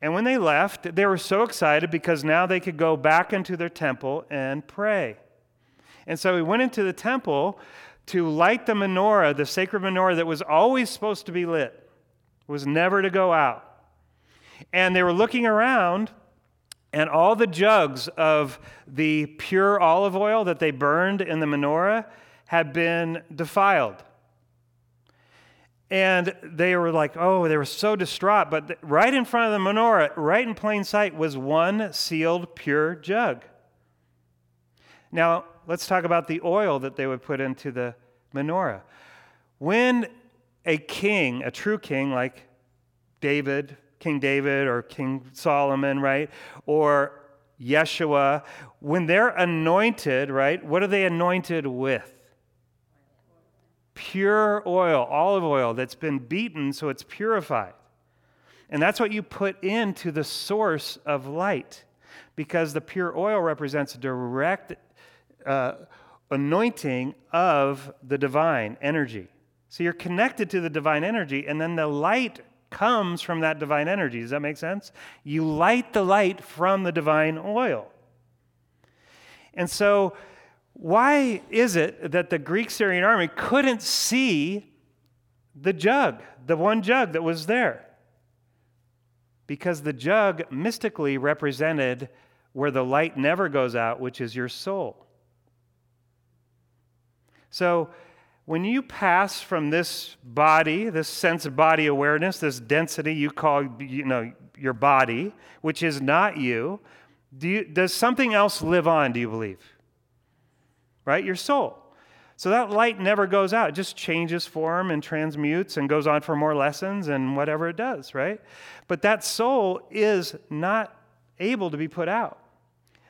And when they left, they were so excited because now they could go back into their temple and pray. And so we went into the temple to light the menorah, the sacred menorah that was always supposed to be lit, was never to go out. And they were looking around, and all the jugs of the pure olive oil that they burned in the menorah had been defiled. And they were like, oh, they were so distraught. But right in front of the menorah, right in plain sight, was one sealed pure jug. Now, let's talk about the oil that they would put into the menorah. When a king, a true king like David, King David or King Solomon, right? Or Yeshua, when they're anointed, right? What are they anointed with? Pure oil, olive oil that's been beaten so it's purified. And that's what you put into the source of light because the pure oil represents direct uh, anointing of the divine energy. So you're connected to the divine energy, and then the light comes from that divine energy. Does that make sense? You light the light from the divine oil. And so, why is it that the Greek Syrian army couldn't see the jug, the one jug that was there? Because the jug mystically represented where the light never goes out, which is your soul. So, when you pass from this body, this sense of body awareness, this density you call you know, your body, which is not you, do you, does something else live on, do you believe? Right? Your soul. So that light never goes out. It just changes form and transmutes and goes on for more lessons and whatever it does, right? But that soul is not able to be put out.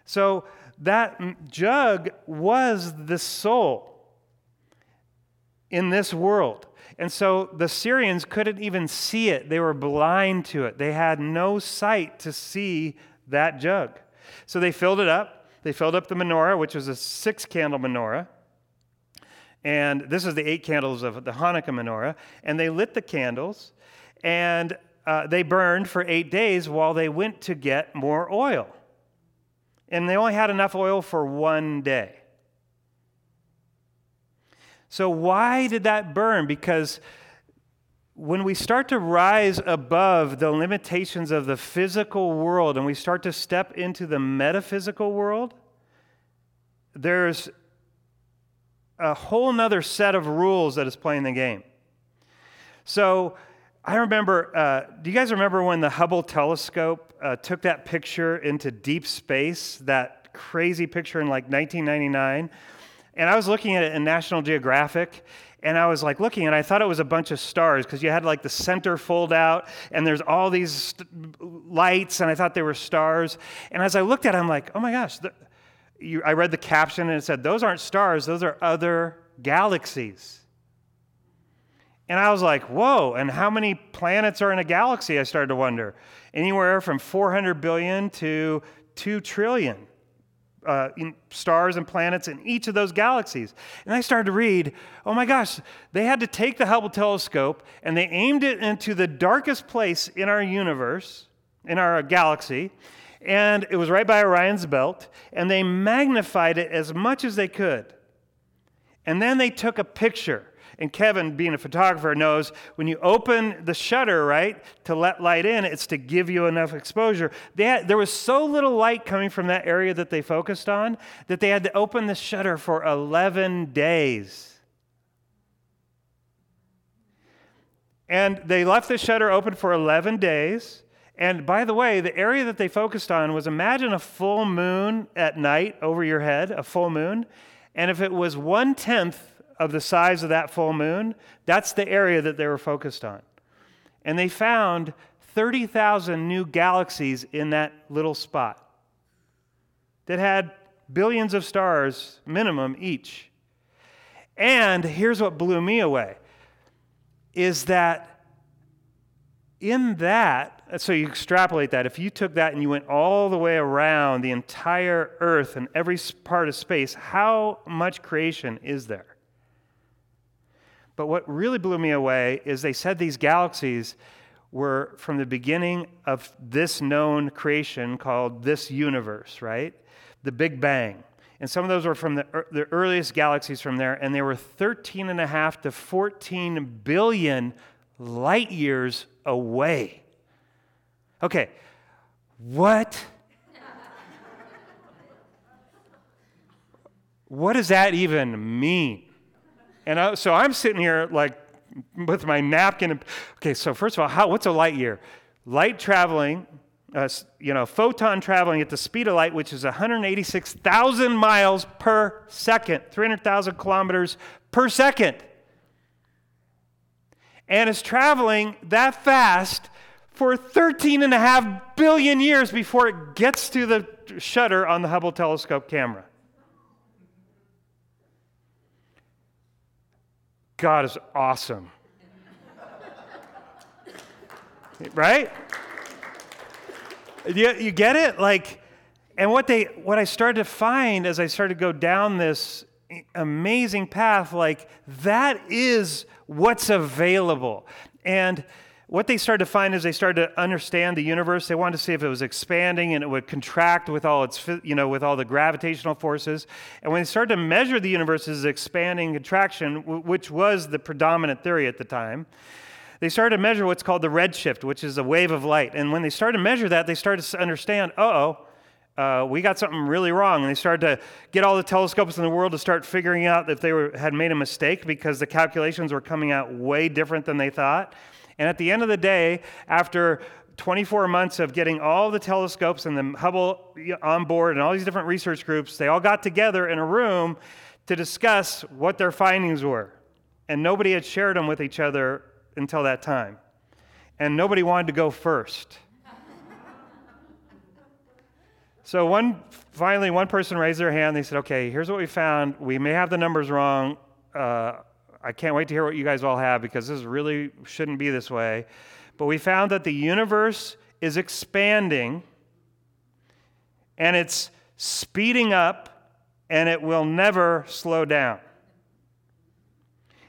So that jug was the soul in this world. And so the Syrians couldn't even see it. They were blind to it. They had no sight to see that jug. So they filled it up. They filled up the menorah, which was a six candle menorah. And this is the eight candles of the Hanukkah menorah. And they lit the candles and uh, they burned for eight days while they went to get more oil. And they only had enough oil for one day. So, why did that burn? Because when we start to rise above the limitations of the physical world and we start to step into the metaphysical world, there's a whole nother set of rules that is playing the game. So, I remember, uh, do you guys remember when the Hubble telescope uh, took that picture into deep space, that crazy picture in like 1999? And I was looking at it in National Geographic, and I was like looking, and I thought it was a bunch of stars because you had like the center fold out, and there's all these st- lights, and I thought they were stars. And as I looked at it, I'm like, oh my gosh. The, you, I read the caption, and it said, those aren't stars, those are other galaxies. And I was like, whoa, and how many planets are in a galaxy? I started to wonder. Anywhere from 400 billion to 2 trillion uh, stars and planets in each of those galaxies. And I started to read, oh my gosh, they had to take the Hubble telescope and they aimed it into the darkest place in our universe, in our galaxy, and it was right by Orion's belt, and they magnified it as much as they could. And then they took a picture and Kevin, being a photographer, knows when you open the shutter, right, to let light in, it's to give you enough exposure. Had, there was so little light coming from that area that they focused on that they had to open the shutter for 11 days. And they left the shutter open for 11 days. And by the way, the area that they focused on was imagine a full moon at night over your head, a full moon. And if it was one tenth of the size of that full moon, that's the area that they were focused on. And they found 30,000 new galaxies in that little spot that had billions of stars minimum each. And here's what blew me away is that in that, so you extrapolate that, if you took that and you went all the way around the entire earth and every part of space, how much creation is there? But what really blew me away is they said these galaxies were from the beginning of this known creation called this universe, right? The Big Bang. And some of those were from the, the earliest galaxies from there, and they were 13 and a half to 14 billion light years away. Okay, what? what does that even mean? And I, so I'm sitting here like with my napkin. Okay, so first of all, how, what's a light year? Light traveling, uh, you know, photon traveling at the speed of light, which is 186,000 miles per second, 300,000 kilometers per second. And it's traveling that fast for 13 and a half billion years before it gets to the shutter on the Hubble telescope camera. God is awesome. right? You, you get it? Like, and what they what I started to find as I started to go down this amazing path, like that is what's available. And what they started to find is they started to understand the universe. They wanted to see if it was expanding and it would contract with all its, you know, with all the gravitational forces. And when they started to measure the universe's expanding contraction, which was the predominant theory at the time, they started to measure what's called the redshift, which is a wave of light. And when they started to measure that, they started to understand, oh, uh, we got something really wrong. And they started to get all the telescopes in the world to start figuring out if they were, had made a mistake because the calculations were coming out way different than they thought. And at the end of the day, after 24 months of getting all the telescopes and the Hubble on board and all these different research groups, they all got together in a room to discuss what their findings were. And nobody had shared them with each other until that time. And nobody wanted to go first. so one finally one person raised their hand. They said, "Okay, here's what we found. We may have the numbers wrong. Uh, I can't wait to hear what you guys all have because this really shouldn't be this way. But we found that the universe is expanding and it's speeding up and it will never slow down.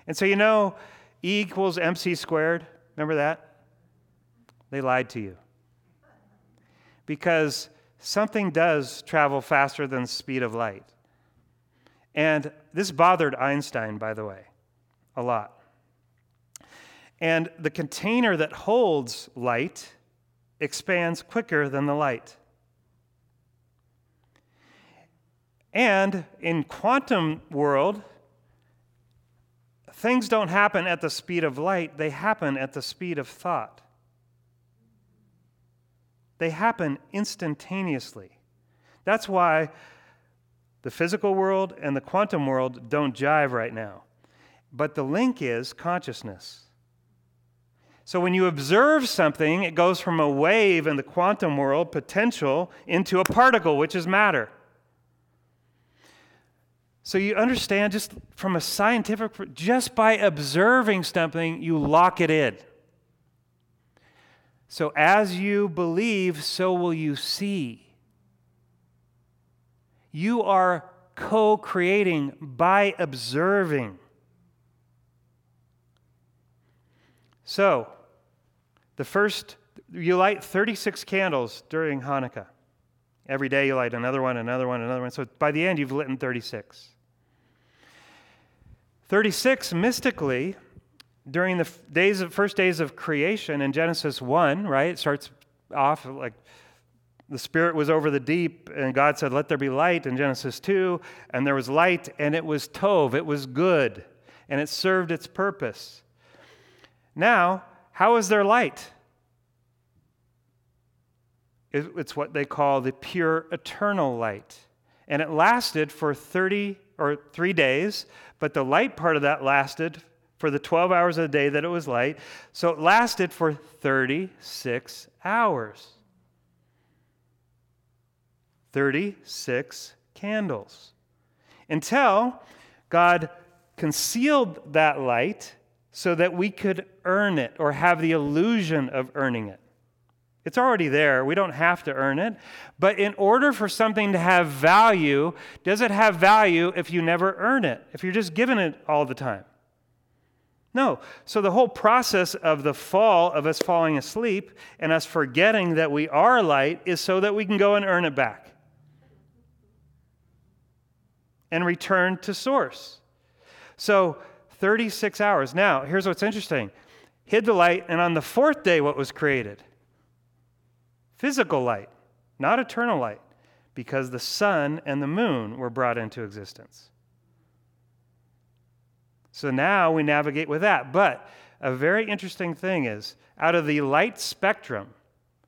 And so, you know, E equals mc squared. Remember that? They lied to you. Because something does travel faster than the speed of light. And this bothered Einstein, by the way a lot. And the container that holds light expands quicker than the light. And in quantum world, things don't happen at the speed of light, they happen at the speed of thought. They happen instantaneously. That's why the physical world and the quantum world don't jive right now but the link is consciousness. So when you observe something, it goes from a wave in the quantum world, potential, into a particle, which is matter. So you understand just from a scientific, just by observing something, you lock it in. So as you believe, so will you see. You are co creating by observing. So, the first, you light 36 candles during Hanukkah. Every day you light another one, another one, another one. So by the end, you've lit in 36. 36 mystically during the days of first days of creation in Genesis 1, right? It starts off like the spirit was over the deep and God said let there be light in Genesis 2 and there was light and it was tov, it was good and it served its purpose. Now, how is there light? It's what they call the pure eternal light. And it lasted for 30 or 3 days but the light part of that lasted for the 12 hours of the day that it was light. So it lasted for 36 hours. 36 candles. Until God concealed that light so that we could earn it or have the illusion of earning it. It's already there. We don't have to earn it. But in order for something to have value, does it have value if you never earn it, if you're just given it all the time? No. So the whole process of the fall, of us falling asleep and us forgetting that we are light, is so that we can go and earn it back and return to source. So 36 hours. Now, here's what's interesting hid the light, and on the fourth day, what was created? physical light, not eternal light, because the sun and the moon were brought into existence. So now we navigate with that. But a very interesting thing is out of the light spectrum,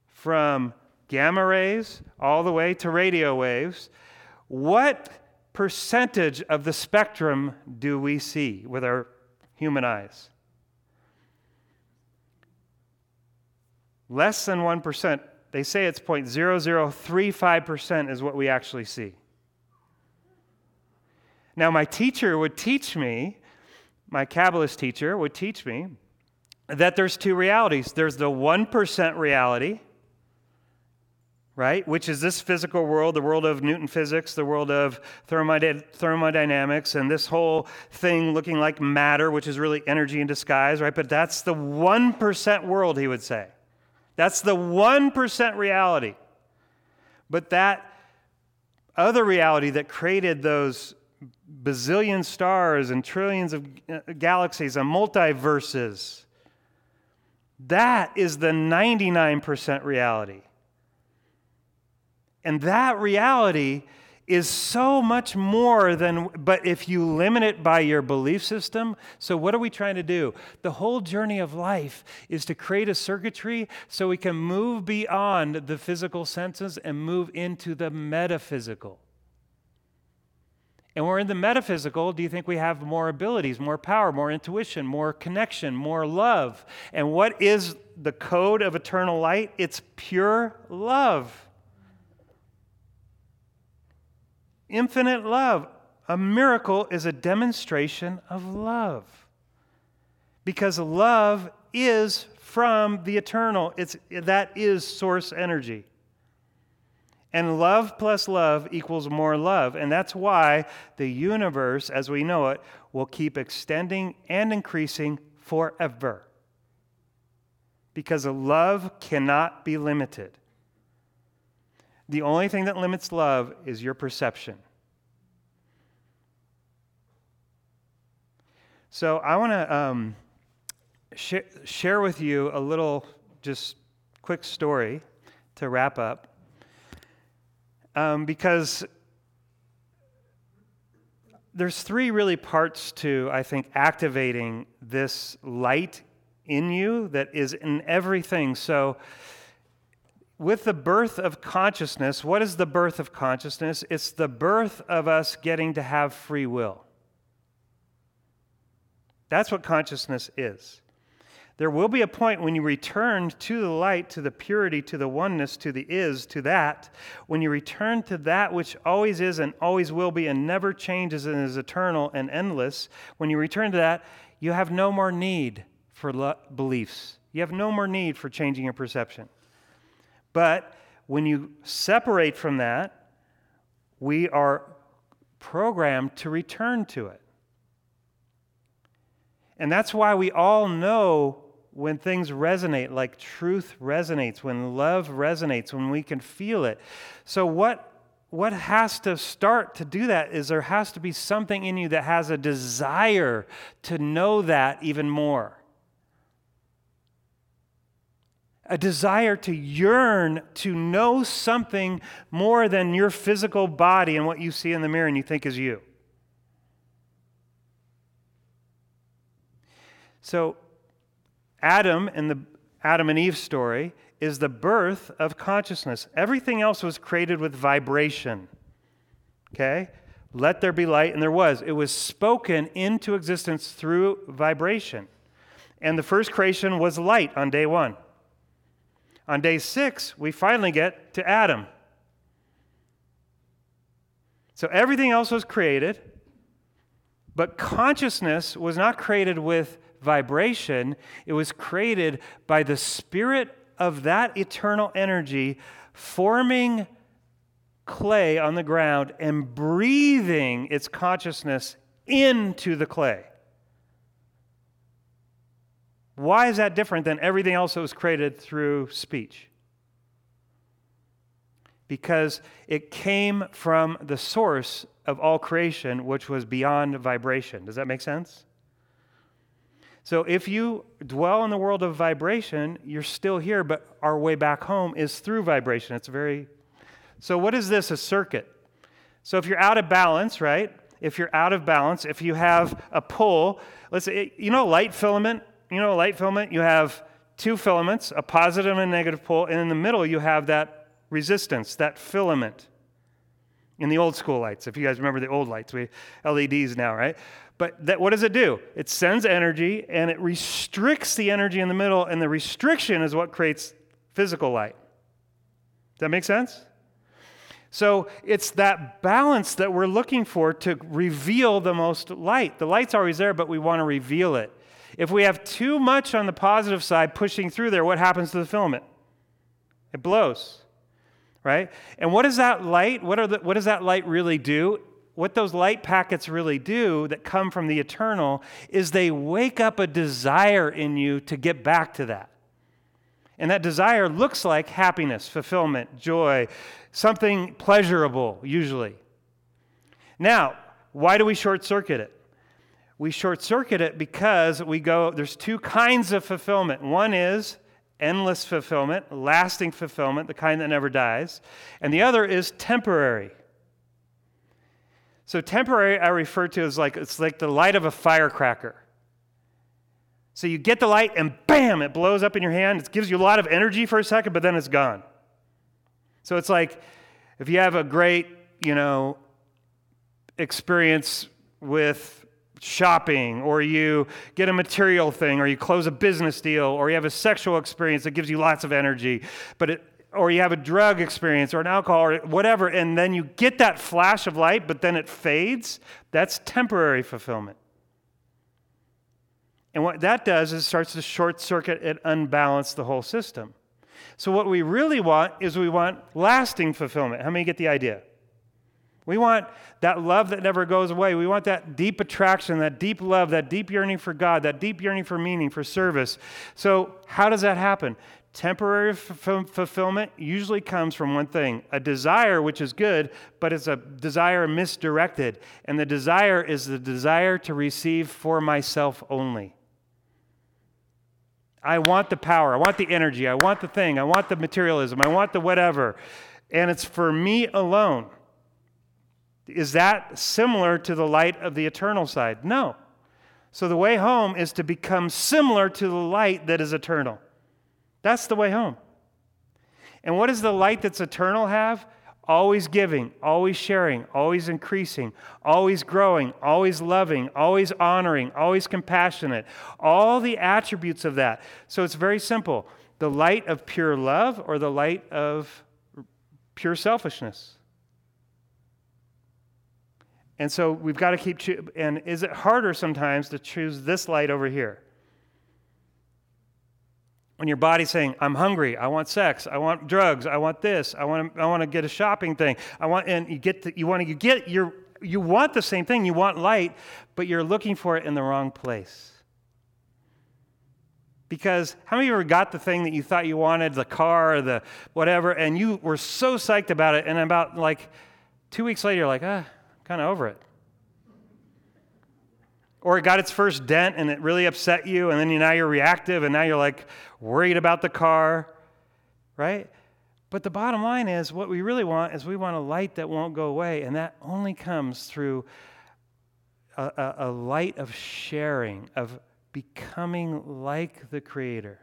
from gamma rays all the way to radio waves, what percentage of the spectrum do we see with our human eyes? Less than 1% they say it's 0.0035% is what we actually see. Now, my teacher would teach me, my Kabbalist teacher would teach me, that there's two realities. There's the 1% reality, right, which is this physical world, the world of Newton physics, the world of thermodynamics, and this whole thing looking like matter, which is really energy in disguise, right? But that's the 1% world, he would say. That's the 1% reality. But that other reality that created those bazillion stars and trillions of galaxies and multiverses, that is the 99% reality. And that reality is so much more than, but if you limit it by your belief system, so what are we trying to do? The whole journey of life is to create a circuitry so we can move beyond the physical senses and move into the metaphysical. And we're in the metaphysical. Do you think we have more abilities, more power, more intuition, more connection, more love? And what is the code of eternal light? It's pure love. Infinite love. A miracle is a demonstration of love. Because love is from the eternal. It's, that is source energy. And love plus love equals more love. And that's why the universe, as we know it, will keep extending and increasing forever. Because love cannot be limited. The only thing that limits love is your perception. So I want to um, sh- share with you a little, just quick story to wrap up. Um, because there's three really parts to, I think, activating this light in you that is in everything. So, with the birth of consciousness, what is the birth of consciousness? It's the birth of us getting to have free will. That's what consciousness is. There will be a point when you return to the light, to the purity, to the oneness, to the is, to that. When you return to that which always is and always will be and never changes and is eternal and endless, when you return to that, you have no more need for lo- beliefs. You have no more need for changing your perception. But when you separate from that, we are programmed to return to it. And that's why we all know when things resonate, like truth resonates, when love resonates, when we can feel it. So, what, what has to start to do that is there has to be something in you that has a desire to know that even more. A desire to yearn to know something more than your physical body and what you see in the mirror and you think is you. So, Adam and the Adam and Eve story is the birth of consciousness. Everything else was created with vibration. Okay? Let there be light, and there was. It was spoken into existence through vibration. And the first creation was light on day one. On day six, we finally get to Adam. So everything else was created, but consciousness was not created with vibration, it was created by the spirit of that eternal energy forming clay on the ground and breathing its consciousness into the clay. Why is that different than everything else that was created through speech? Because it came from the source of all creation, which was beyond vibration. Does that make sense? So if you dwell in the world of vibration, you're still here, but our way back home is through vibration. It's very. So, what is this? A circuit. So, if you're out of balance, right? If you're out of balance, if you have a pull, let's say, you know, light filament, you know, a light filament, you have two filaments, a positive and a negative pole, and in the middle, you have that resistance, that filament in the old school lights. If you guys remember the old lights, we LEDs now, right? But that, what does it do? It sends energy and it restricts the energy in the middle, and the restriction is what creates physical light. Does that make sense? So it's that balance that we're looking for to reveal the most light. The light's always there, but we want to reveal it. If we have too much on the positive side pushing through there, what happens to the filament? It blows, right? And what is that light? What, are the, what does that light really do? what those light packets really do that come from the eternal is they wake up a desire in you to get back to that. And that desire looks like happiness, fulfillment, joy, something pleasurable, usually. Now, why do we short circuit it? We short circuit it because we go, there's two kinds of fulfillment. One is endless fulfillment, lasting fulfillment, the kind that never dies. And the other is temporary. So temporary I refer to as like it's like the light of a firecracker. So you get the light and bam, it blows up in your hand. It gives you a lot of energy for a second, but then it's gone. So it's like if you have a great, you know, experience with shopping or you get a material thing or you close a business deal or you have a sexual experience that gives you lots of energy, but it or you have a drug experience or an alcohol or whatever, and then you get that flash of light, but then it fades, that's temporary fulfillment. And what that does is starts to short circuit and unbalance the whole system. So, what we really want is we want lasting fulfillment. How many get the idea? We want that love that never goes away. We want that deep attraction, that deep love, that deep yearning for God, that deep yearning for meaning, for service. So, how does that happen? Temporary f- fulfillment usually comes from one thing a desire, which is good, but it's a desire misdirected. And the desire is the desire to receive for myself only. I want the power, I want the energy, I want the thing, I want the materialism, I want the whatever. And it's for me alone. Is that similar to the light of the eternal side? No. So the way home is to become similar to the light that is eternal. That's the way home. And what does the light that's eternal have? always giving, always sharing, always increasing, always growing, always loving, always honoring, always compassionate. All the attributes of that. So it's very simple the light of pure love or the light of pure selfishness. And so we've got to keep, cho- and is it harder sometimes to choose this light over here? when your body's saying i'm hungry i want sex i want drugs i want this i want to, I want to get a shopping thing i want and you get the, you want to you get your, you want the same thing you want light but you're looking for it in the wrong place because how many of you ever got the thing that you thought you wanted the car or the whatever and you were so psyched about it and about like two weeks later you're like ah kind of over it. Or it got its first dent and it really upset you and then you, now you're reactive and now you're like worried about the car right? But the bottom line is what we really want is we want a light that won't go away and that only comes through a, a, a light of sharing of becoming like the creator.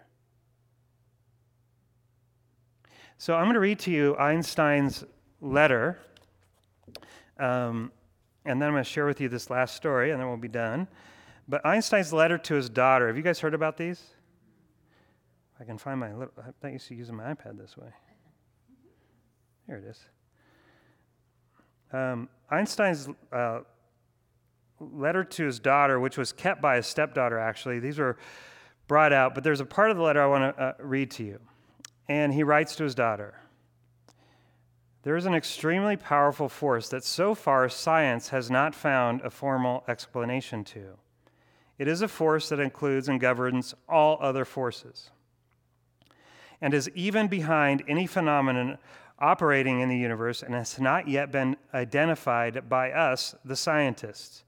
So i'm going to read to you einstein's letter um, and then I'm going to share with you this last story, and then we'll be done. But Einstein's letter to his daughter. Have you guys heard about these? I can find my little. I'm not used to using my iPad this way. Here it is. Um, Einstein's uh, letter to his daughter, which was kept by his stepdaughter, actually. These were brought out, but there's a part of the letter I want to uh, read to you. And he writes to his daughter there is an extremely powerful force that so far science has not found a formal explanation to. It is a force that includes and governs all other forces and is even behind any phenomenon operating in the universe and has not yet been identified by us, the scientists.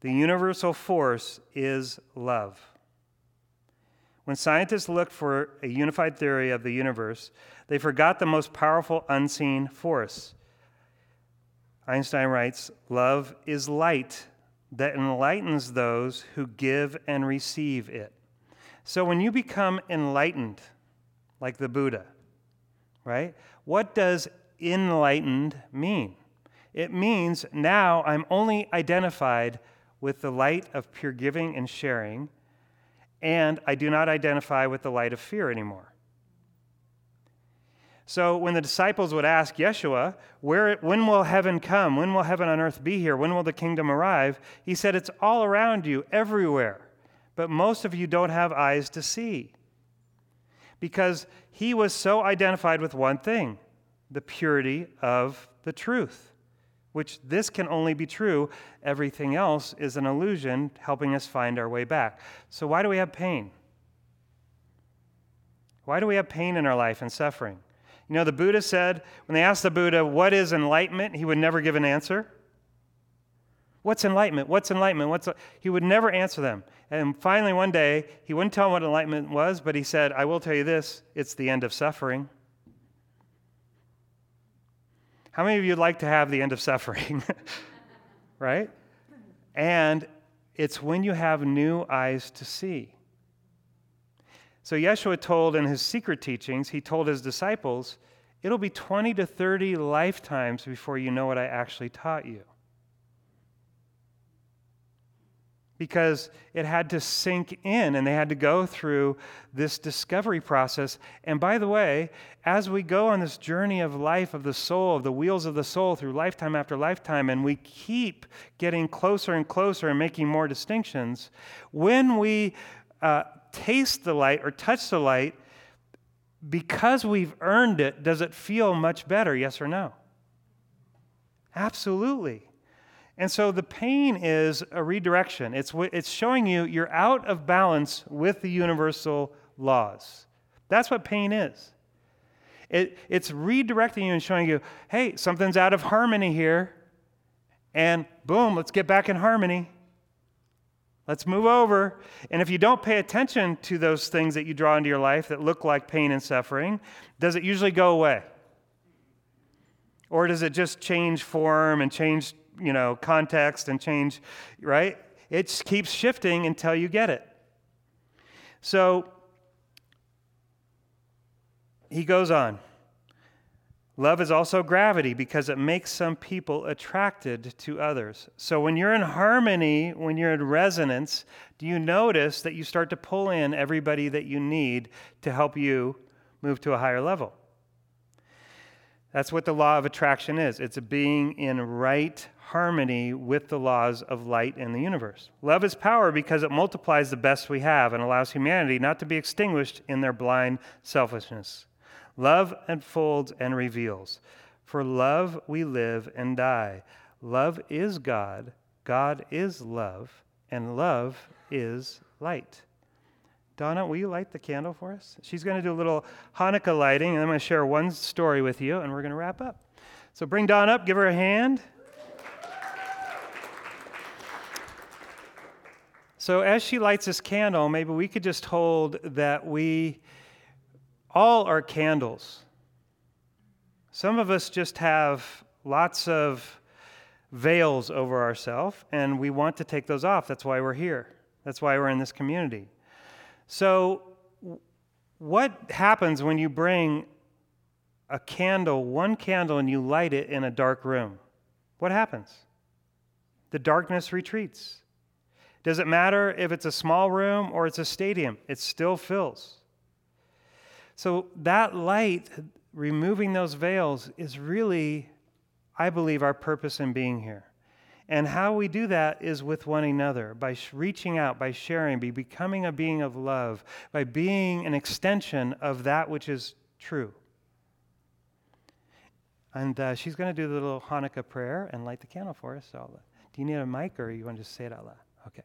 The universal force is love. When scientists looked for a unified theory of the universe, they forgot the most powerful unseen force. Einstein writes Love is light that enlightens those who give and receive it. So when you become enlightened, like the Buddha, right? What does enlightened mean? It means now I'm only identified with the light of pure giving and sharing, and I do not identify with the light of fear anymore. So when the disciples would ask Yeshua, Where, when will heaven come? When will heaven on earth be here? When will the kingdom arrive? He said, It's all around you, everywhere. But most of you don't have eyes to see. Because he was so identified with one thing the purity of the truth, which this can only be true. Everything else is an illusion helping us find our way back. So, why do we have pain? Why do we have pain in our life and suffering? You know, the Buddha said, when they asked the Buddha, what is enlightenment, he would never give an answer. What's enlightenment? What's enlightenment? What's he would never answer them. And finally, one day, he wouldn't tell them what enlightenment was, but he said, I will tell you this it's the end of suffering. How many of you would like to have the end of suffering? right? And it's when you have new eyes to see. So Yeshua told in his secret teachings, he told his disciples, it'll be 20 to 30 lifetimes before you know what I actually taught you. Because it had to sink in and they had to go through this discovery process. And by the way, as we go on this journey of life of the soul, of the wheels of the soul through lifetime after lifetime, and we keep getting closer and closer and making more distinctions, when we uh, taste the light or touch the light, because we've earned it, does it feel much better? Yes or no? Absolutely. And so the pain is a redirection. It's, it's showing you you're out of balance with the universal laws. That's what pain is. It, it's redirecting you and showing you, hey, something's out of harmony here. And boom, let's get back in harmony. Let's move over. And if you don't pay attention to those things that you draw into your life that look like pain and suffering, does it usually go away? Or does it just change form and change, you know, context and change, right? It keeps shifting until you get it. So he goes on. Love is also gravity because it makes some people attracted to others. So when you're in harmony, when you're in resonance, do you notice that you start to pull in everybody that you need to help you move to a higher level? That's what the law of attraction is it's being in right harmony with the laws of light in the universe. Love is power because it multiplies the best we have and allows humanity not to be extinguished in their blind selfishness. Love unfolds and reveals. For love we live and die. Love is God, God is love, and love is light. Donna, will you light the candle for us? She's going to do a little Hanukkah lighting, and I'm going to share one story with you, and we're going to wrap up. So bring Donna up, give her a hand. So as she lights this candle, maybe we could just hold that we all are candles. Some of us just have lots of veils over ourselves, and we want to take those off. That's why we're here. That's why we're in this community. So, what happens when you bring a candle, one candle, and you light it in a dark room? What happens? The darkness retreats. Does it matter if it's a small room or it's a stadium? It still fills. So, that light, removing those veils, is really, I believe, our purpose in being here. And how we do that is with one another, by reaching out, by sharing, by becoming a being of love, by being an extension of that which is true. And uh, she's going to do the little Hanukkah prayer and light the candle for us. So, do you need a mic or you want to just say it out loud? Okay.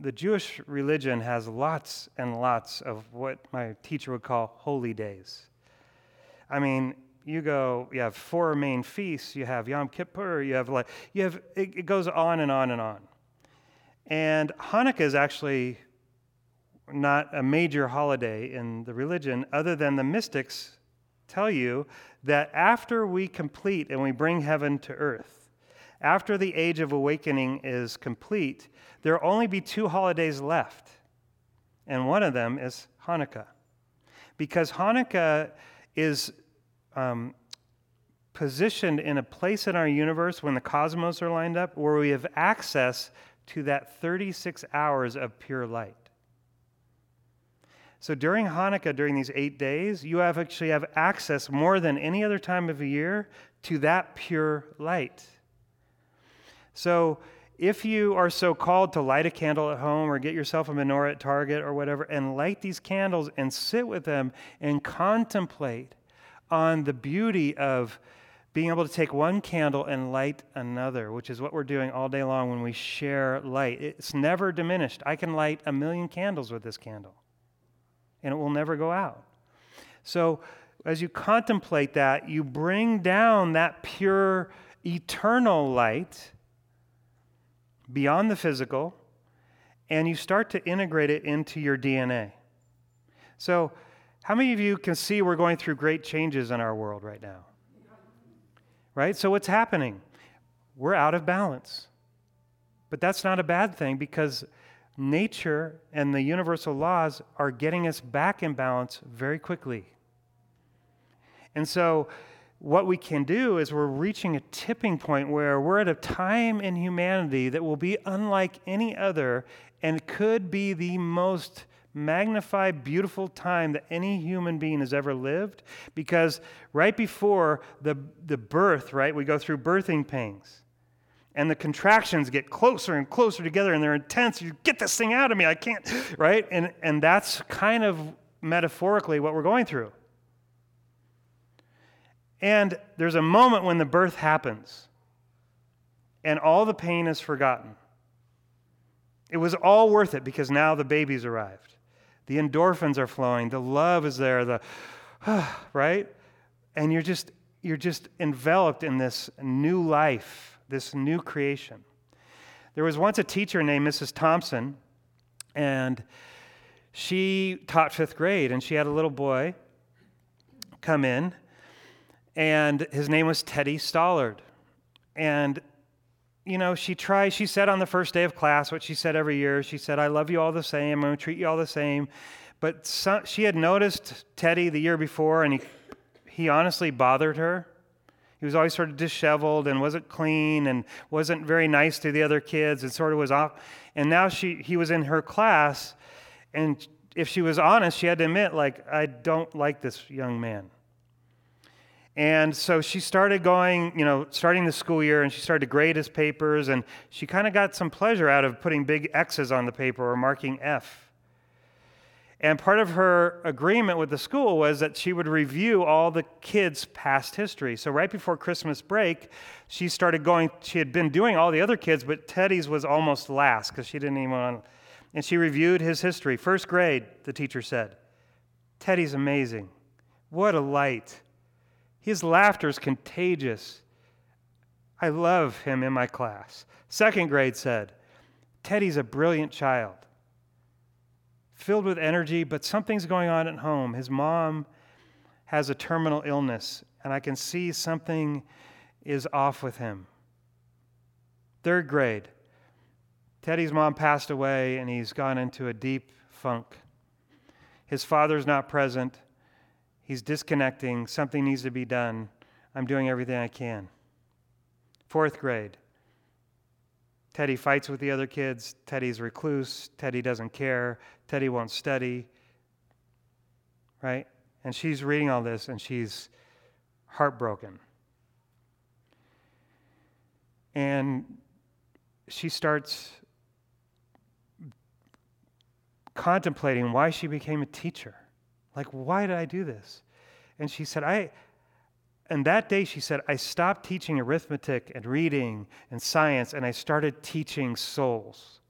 the Jewish religion has lots and lots of what my teacher would call holy days. I mean, you go, you have four main feasts, you have Yom Kippur, you have like, you have, it, it goes on and on and on. And Hanukkah is actually not a major holiday in the religion, other than the mystics tell you that after we complete and we bring heaven to earth, after the age of awakening is complete, there will only be two holidays left. And one of them is Hanukkah. Because Hanukkah is um, positioned in a place in our universe when the cosmos are lined up where we have access to that 36 hours of pure light. So during Hanukkah, during these eight days, you have actually have access more than any other time of the year to that pure light. So if you are so called to light a candle at home or get yourself a menorah at Target or whatever and light these candles and sit with them and contemplate on the beauty of being able to take one candle and light another, which is what we're doing all day long when we share light. It's never diminished. I can light a million candles with this candle, and it will never go out. So, as you contemplate that, you bring down that pure, eternal light beyond the physical, and you start to integrate it into your DNA. So, how many of you can see we're going through great changes in our world right now? Right? So, what's happening? We're out of balance. But that's not a bad thing because nature and the universal laws are getting us back in balance very quickly. And so, what we can do is we're reaching a tipping point where we're at a time in humanity that will be unlike any other and could be the most magnified, beautiful time that any human being has ever lived because right before the, the birth, right, we go through birthing pains. And the contractions get closer and closer together and they're intense. You get this thing out of me, I can't, right? And, and that's kind of metaphorically what we're going through. And there's a moment when the birth happens, and all the pain is forgotten. It was all worth it because now the baby's arrived. The endorphins are flowing, the love is there, the right? And you're just you're just enveloped in this new life, this new creation. There was once a teacher named Mrs. Thompson, and she taught fifth grade, and she had a little boy come in, and his name was Teddy Stoddard. And, you know, she tried, she said on the first day of class what she said every year. She said, I love you all the same, I'm to treat you all the same. But some, she had noticed Teddy the year before, and he, he honestly bothered her. He was always sort of disheveled and wasn't clean and wasn't very nice to the other kids and sort of was off. And now she, he was in her class, and if she was honest, she had to admit, like, I don't like this young man. And so she started going, you know, starting the school year, and she started to grade his papers, and she kind of got some pleasure out of putting big X's on the paper or marking F. And part of her agreement with the school was that she would review all the kids' past history. So right before Christmas break, she started going, she had been doing all the other kids, but Teddy's was almost last because she didn't even want and she reviewed his history. First grade, the teacher said. Teddy's amazing. What a light. His laughter is contagious. I love him in my class. Second grade said, Teddy's a brilliant child, filled with energy, but something's going on at home. His mom has a terminal illness, and I can see something is off with him. Third grade, Teddy's mom passed away, and he's gone into a deep funk. His father's not present. He's disconnecting. Something needs to be done. I'm doing everything I can. Fourth grade. Teddy fights with the other kids. Teddy's recluse. Teddy doesn't care. Teddy won't study. Right? And she's reading all this and she's heartbroken. And she starts contemplating why she became a teacher. Like, why did I do this? And she said, I, and that day she said, I stopped teaching arithmetic and reading and science and I started teaching souls.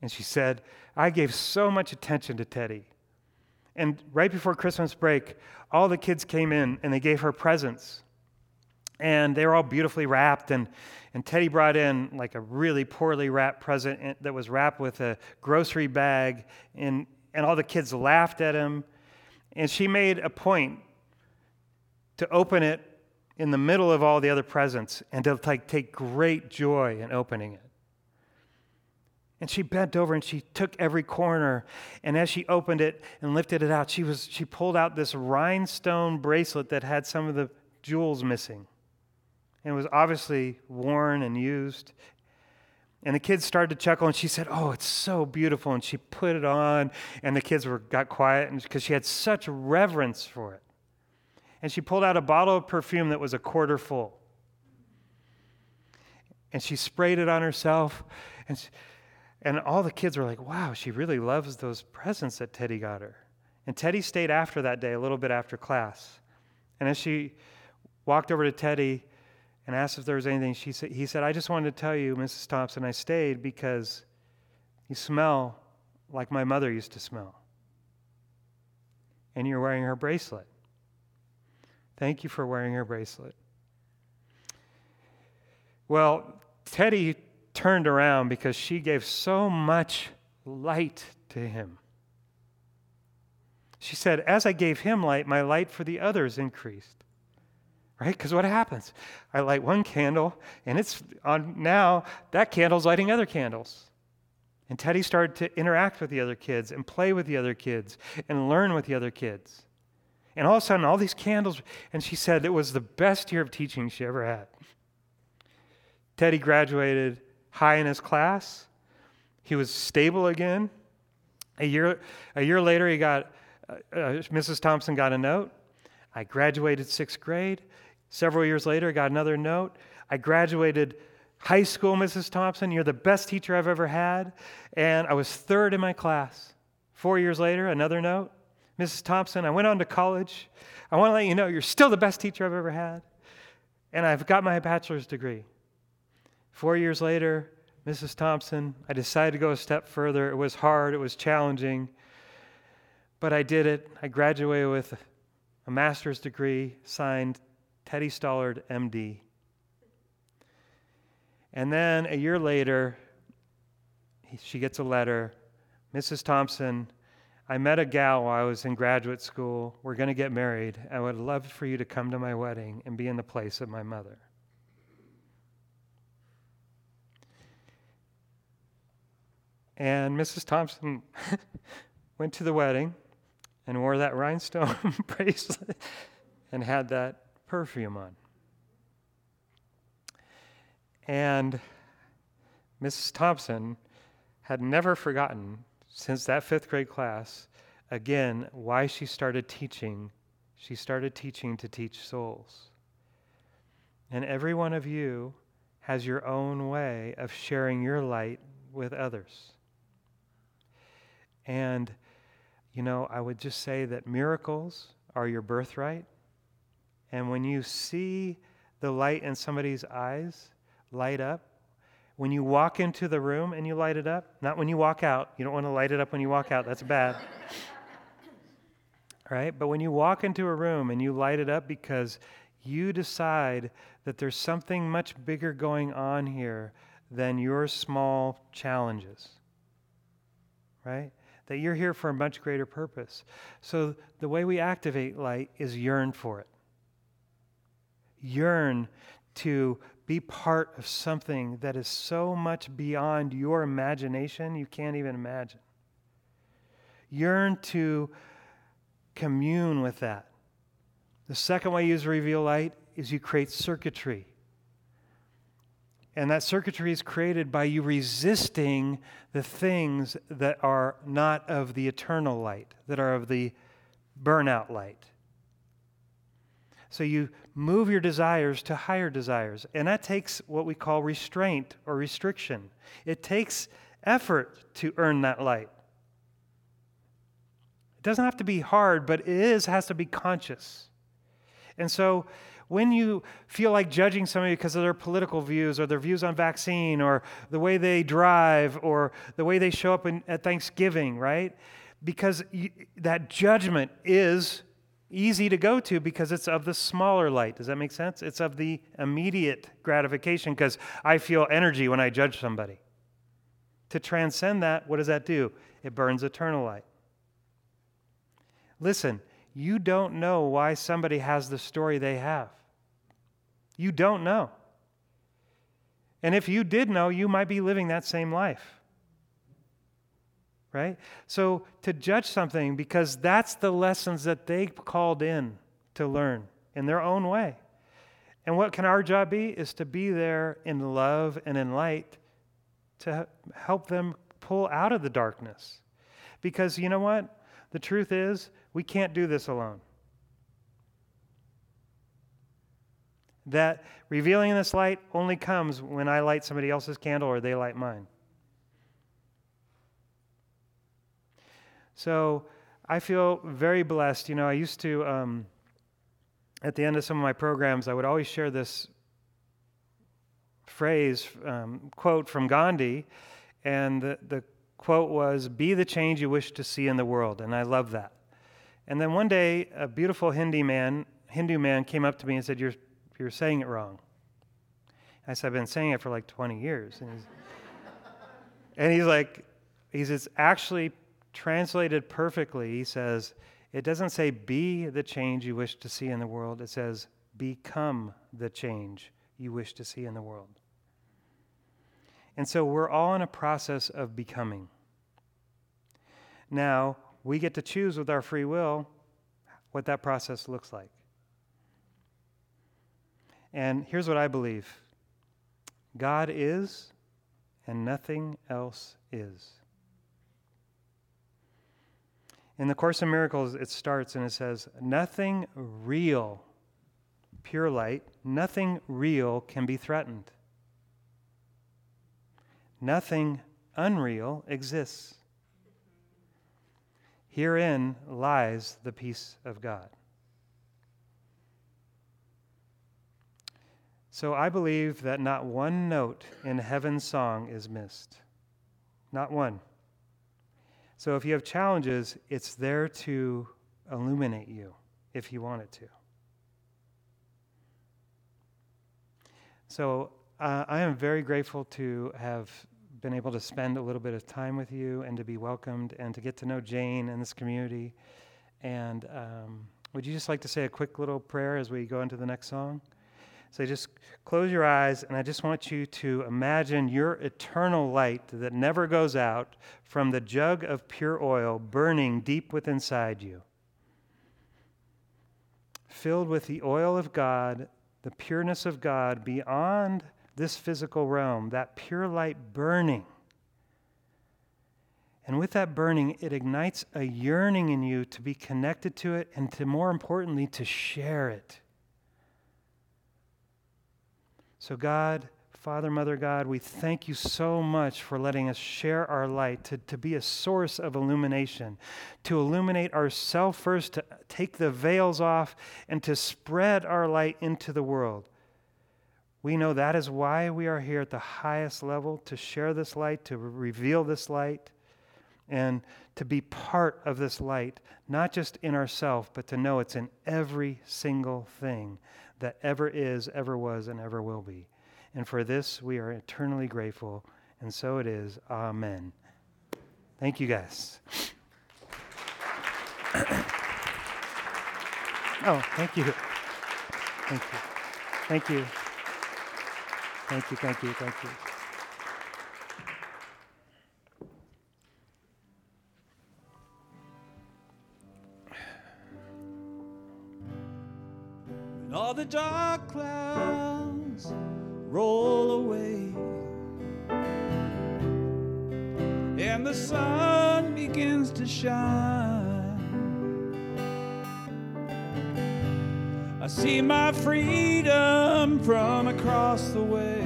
And she said, I gave so much attention to Teddy. And right before Christmas break, all the kids came in and they gave her presents. And they were all beautifully wrapped. And, and Teddy brought in like a really poorly wrapped present that was wrapped with a grocery bag. And, and all the kids laughed at him. And she made a point to open it in the middle of all the other presents and to like take great joy in opening it. And she bent over and she took every corner. And as she opened it and lifted it out, she, was, she pulled out this rhinestone bracelet that had some of the jewels missing. And was obviously worn and used. And the kids started to chuckle, and she said, Oh, it's so beautiful. And she put it on, and the kids were, got quiet because she had such reverence for it. And she pulled out a bottle of perfume that was a quarter full. And she sprayed it on herself. And, she, and all the kids were like, Wow, she really loves those presents that Teddy got her. And Teddy stayed after that day, a little bit after class. And as she walked over to Teddy, and asked if there was anything. She said, he said, I just wanted to tell you, Mrs. Thompson, I stayed because you smell like my mother used to smell. And you're wearing her bracelet. Thank you for wearing her bracelet. Well, Teddy turned around because she gave so much light to him. She said, As I gave him light, my light for the others increased right? Because what happens? I light one candle, and it's on now, that candle's lighting other candles. And Teddy started to interact with the other kids and play with the other kids and learn with the other kids. And all of a sudden, all these candles, and she said it was the best year of teaching she ever had. Teddy graduated high in his class. He was stable again. A year, a year later, he got, uh, uh, Mrs. Thompson got a note. I graduated sixth grade. Several years later, I got another note. I graduated high school, Mrs. Thompson. You're the best teacher I've ever had. And I was third in my class. Four years later, another note. Mrs. Thompson, I went on to college. I want to let you know you're still the best teacher I've ever had. And I've got my bachelor's degree. Four years later, Mrs. Thompson, I decided to go a step further. It was hard, it was challenging, but I did it. I graduated with a master's degree, signed Teddy Stoddard, MD. And then a year later, she gets a letter Mrs. Thompson, I met a gal while I was in graduate school. We're going to get married. I would love for you to come to my wedding and be in the place of my mother. And Mrs. Thompson went to the wedding and wore that rhinestone bracelet and had that perfume on. And Mrs. Thompson had never forgotten since that fifth grade class, again, why she started teaching. She started teaching to teach souls. And every one of you has your own way of sharing your light with others. And, you know, I would just say that miracles are your birthright. And when you see the light in somebody's eyes light up, when you walk into the room and you light it up, not when you walk out. You don't want to light it up when you walk out, that's bad. right? But when you walk into a room and you light it up because you decide that there's something much bigger going on here than your small challenges, right? That you're here for a much greater purpose. So the way we activate light is yearn for it. Yearn to be part of something that is so much beyond your imagination you can't even imagine. Yearn to commune with that. The second way you use reveal light is you create circuitry. And that circuitry is created by you resisting the things that are not of the eternal light, that are of the burnout light. So you move your desires to higher desires. And that takes what we call restraint or restriction. It takes effort to earn that light. It doesn't have to be hard, but it is has to be conscious. And so when you feel like judging somebody because of their political views or their views on vaccine or the way they drive or the way they show up in, at Thanksgiving, right? Because you, that judgment is easy to go to because it's of the smaller light. Does that make sense? It's of the immediate gratification because I feel energy when I judge somebody. To transcend that, what does that do? It burns eternal light. Listen, you don't know why somebody has the story they have. You don't know. And if you did know, you might be living that same life right? So to judge something because that's the lessons that they called in to learn in their own way. And what can our job be? Is to be there in love and in light to help them pull out of the darkness. Because you know what? The truth is, we can't do this alone. That revealing this light only comes when I light somebody else's candle or they light mine. So I feel very blessed. You know, I used to, um, at the end of some of my programs, I would always share this phrase, um, quote from Gandhi, and the, the quote was, Be the change you wish to see in the world. And I love that. And then one day, a beautiful Hindi man, Hindu man came up to me and said, You're, you're saying it wrong. I said, I've been saying it for like 20 years. And he's, and he's like, he says, actually translated perfectly, he says, it doesn't say be the change you wish to see in the world, it says become the change you wish to see in the world. And so we're all in a process of becoming. Now, we get to choose with our free will what that process looks like. And here's what I believe God is, and nothing else is. In the Course in Miracles, it starts and it says, Nothing real, pure light, nothing real can be threatened. Nothing unreal exists. Herein lies the peace of God. So I believe that not one note in heaven's song is missed. Not one. So if you have challenges, it's there to illuminate you if you want it to. So uh, I am very grateful to have been able to spend a little bit of time with you and to be welcomed and to get to know Jane and this community. And um, would you just like to say a quick little prayer as we go into the next song? So just close your eyes, and I just want you to imagine your eternal light that never goes out from the jug of pure oil burning deep within inside you. Filled with the oil of God, the pureness of God beyond this physical realm, that pure light burning. And with that burning, it ignites a yearning in you to be connected to it and to, more importantly, to share it. So, God, Father, Mother God, we thank you so much for letting us share our light, to, to be a source of illumination, to illuminate ourselves first, to take the veils off, and to spread our light into the world. We know that is why we are here at the highest level to share this light, to reveal this light, and to be part of this light, not just in ourselves, but to know it's in every single thing that ever is, ever was, and ever will be. And for this, we are eternally grateful. And so it is. Amen. Thank you, guys. oh, thank you. Thank you. Thank you. Thank you, thank you, thank you. The dark clouds roll away and the sun begins to shine. I see my freedom from across the way.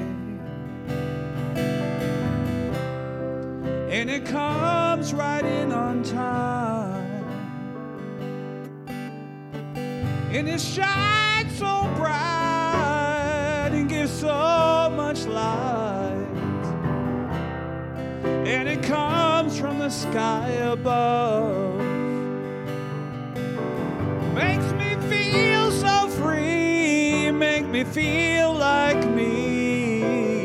And it comes right in on time. And it shines so bright and gives so much light. And it comes from the sky above. Makes me feel so free, make me feel like me.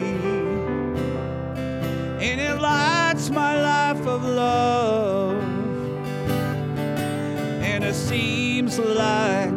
And it lights my life of love. And it seems like,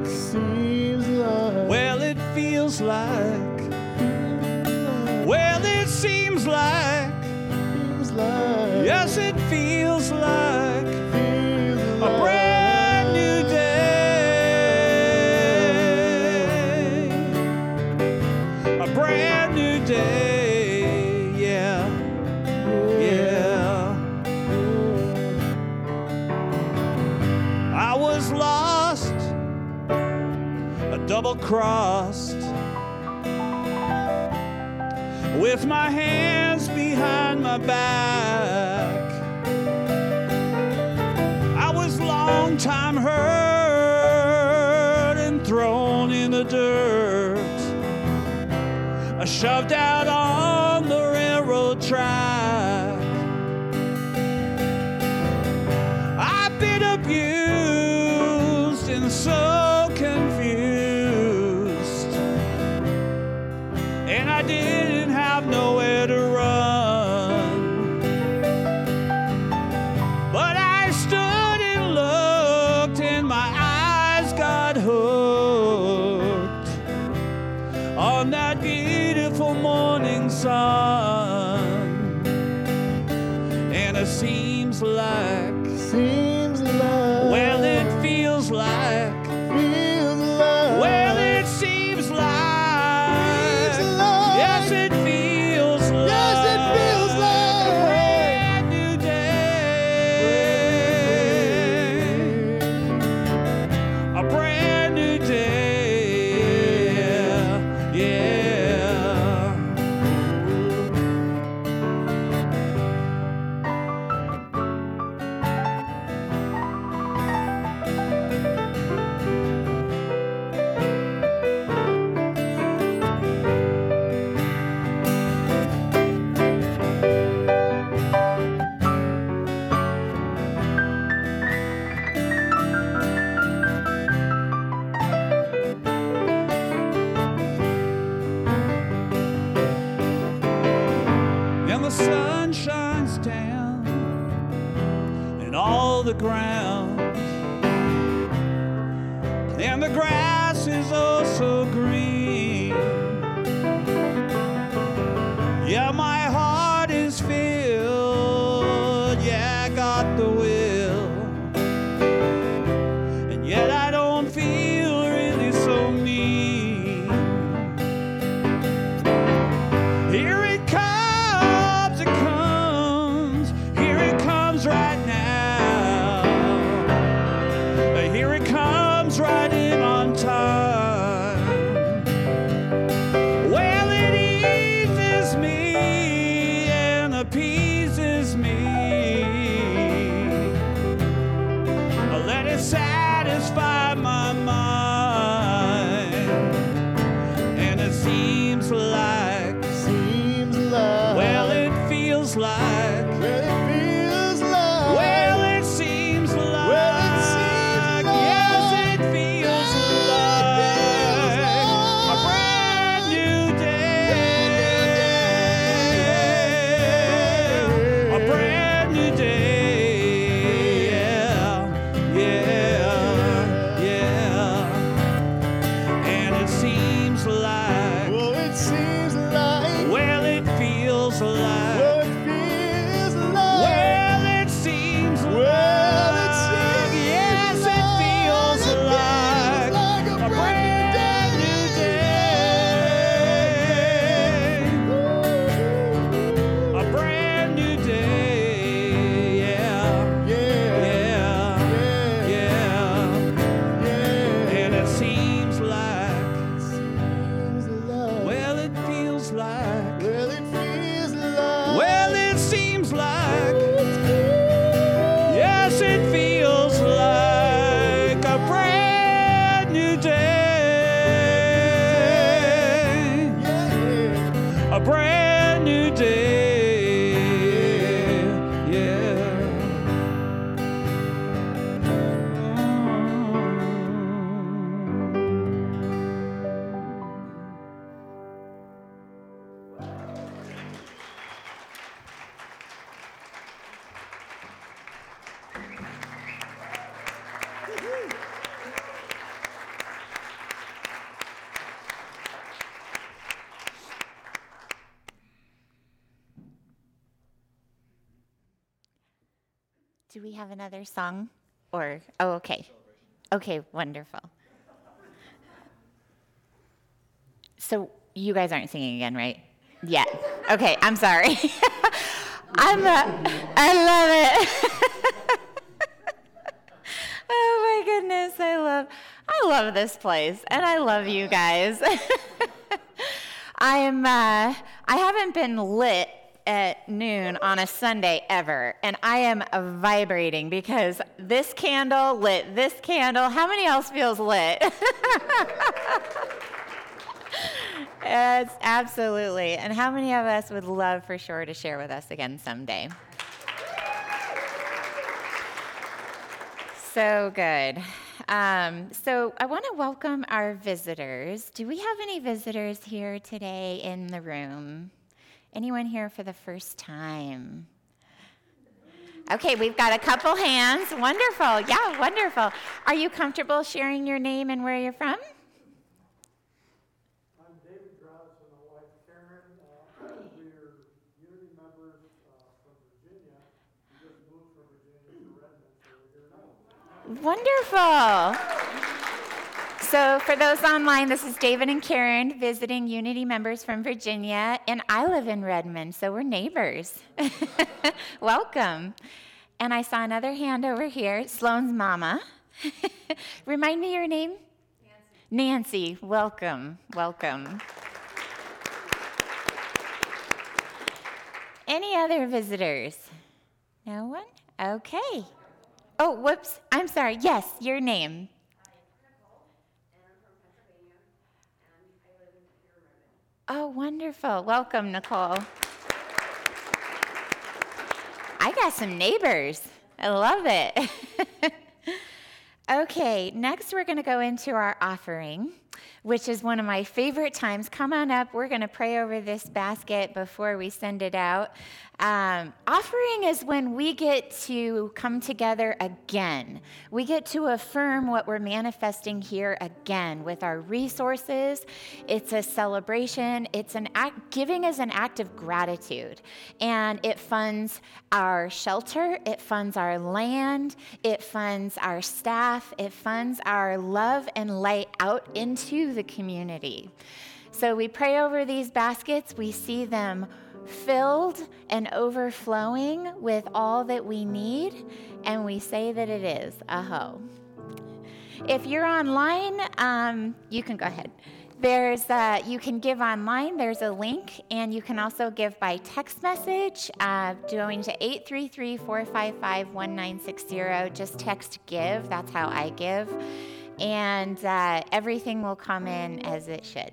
crossed, with my hands behind my back. I was long time hurt and thrown in the dirt. I shoved out on the railroad track. I've been And I didn't Do we have another song? Or, oh, okay. Okay, wonderful. So you guys aren't singing again, right? Yet. Okay, I'm sorry. I'm, uh, I love it. oh my goodness, I love, I love this place, and I love you guys. I am, uh, I haven't been lit at noon on a Sunday ever, and I am vibrating because this candle lit this candle. How many else feels lit? It's absolutely. And how many of us would love for Shore to share with us again someday? So good. Um, so I want to welcome our visitors. Do we have any visitors here today in the room? Anyone here for the first time? Okay, we've got a couple hands. Wonderful. Yeah, wonderful. Are you comfortable sharing your name and where you're from? I'm David and my wife Karen. Uh, we are unity members uh, from Virginia. We just moved from Virginia to Redmond, so we're here now. Wonderful. So, for those online, this is David and Karen visiting Unity members from Virginia, and I live in Redmond, so we're neighbors. Welcome. And I saw another hand over here, Sloane's mama. Remind me your name? Nancy. Nancy, welcome, welcome. Any other visitors? No one? Okay. Oh, whoops. I'm sorry. Yes, your name. Oh, wonderful. Welcome, Nicole. I got some neighbors. I love it. okay, next we're going to go into our offering. which is one of my favorite times. Come on up. We're going to pray over this basket before we send it out. Um, offering is when we get to come together again. We get to affirm what we're manifesting here again with our resources. It's a celebration. It's an act, giving is an act of gratitude. And it funds our shelter, it funds our land, it funds our staff, it funds our love and light out into the community. So we pray over these baskets, we see them filled and overflowing with all that we need, and we say that it is Aho. If you're online, um, you can go ahead. There's uh, you can give online. There's a link, and you can also give by text message. Uh, going to 833-455-1960. Just text give. That's how I give, and uh, everything will come in as it should.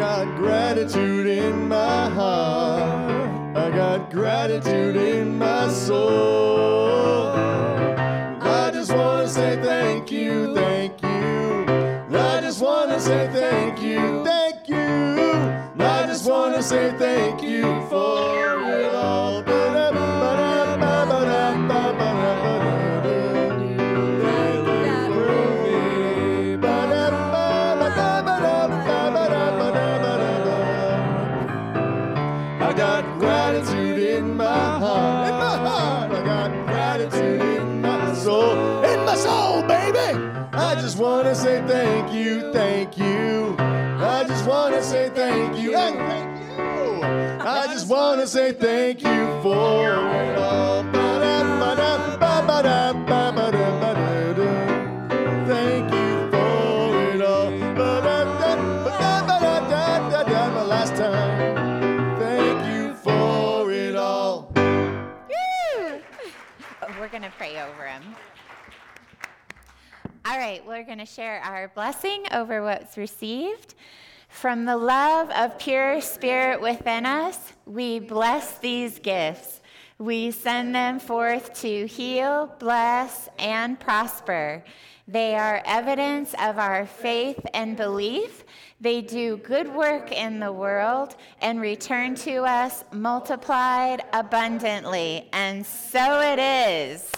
Got gratitude in my heart. I got gratitude in my soul. I just want to say thank you, thank you. I just want to say thank you, thank you. I just want to say thank you for thank you, thank you. I just want to say thank you for it all. Thank you for it all. My last time. Thank you for it all. We're going to pray over him. All right, we're going to share our blessing over what's received. From the love of pure spirit within us, we bless these gifts. We send them forth to heal, bless, and prosper. They are evidence of our faith and belief. They do good work in the world and return to us multiplied abundantly. And so it is.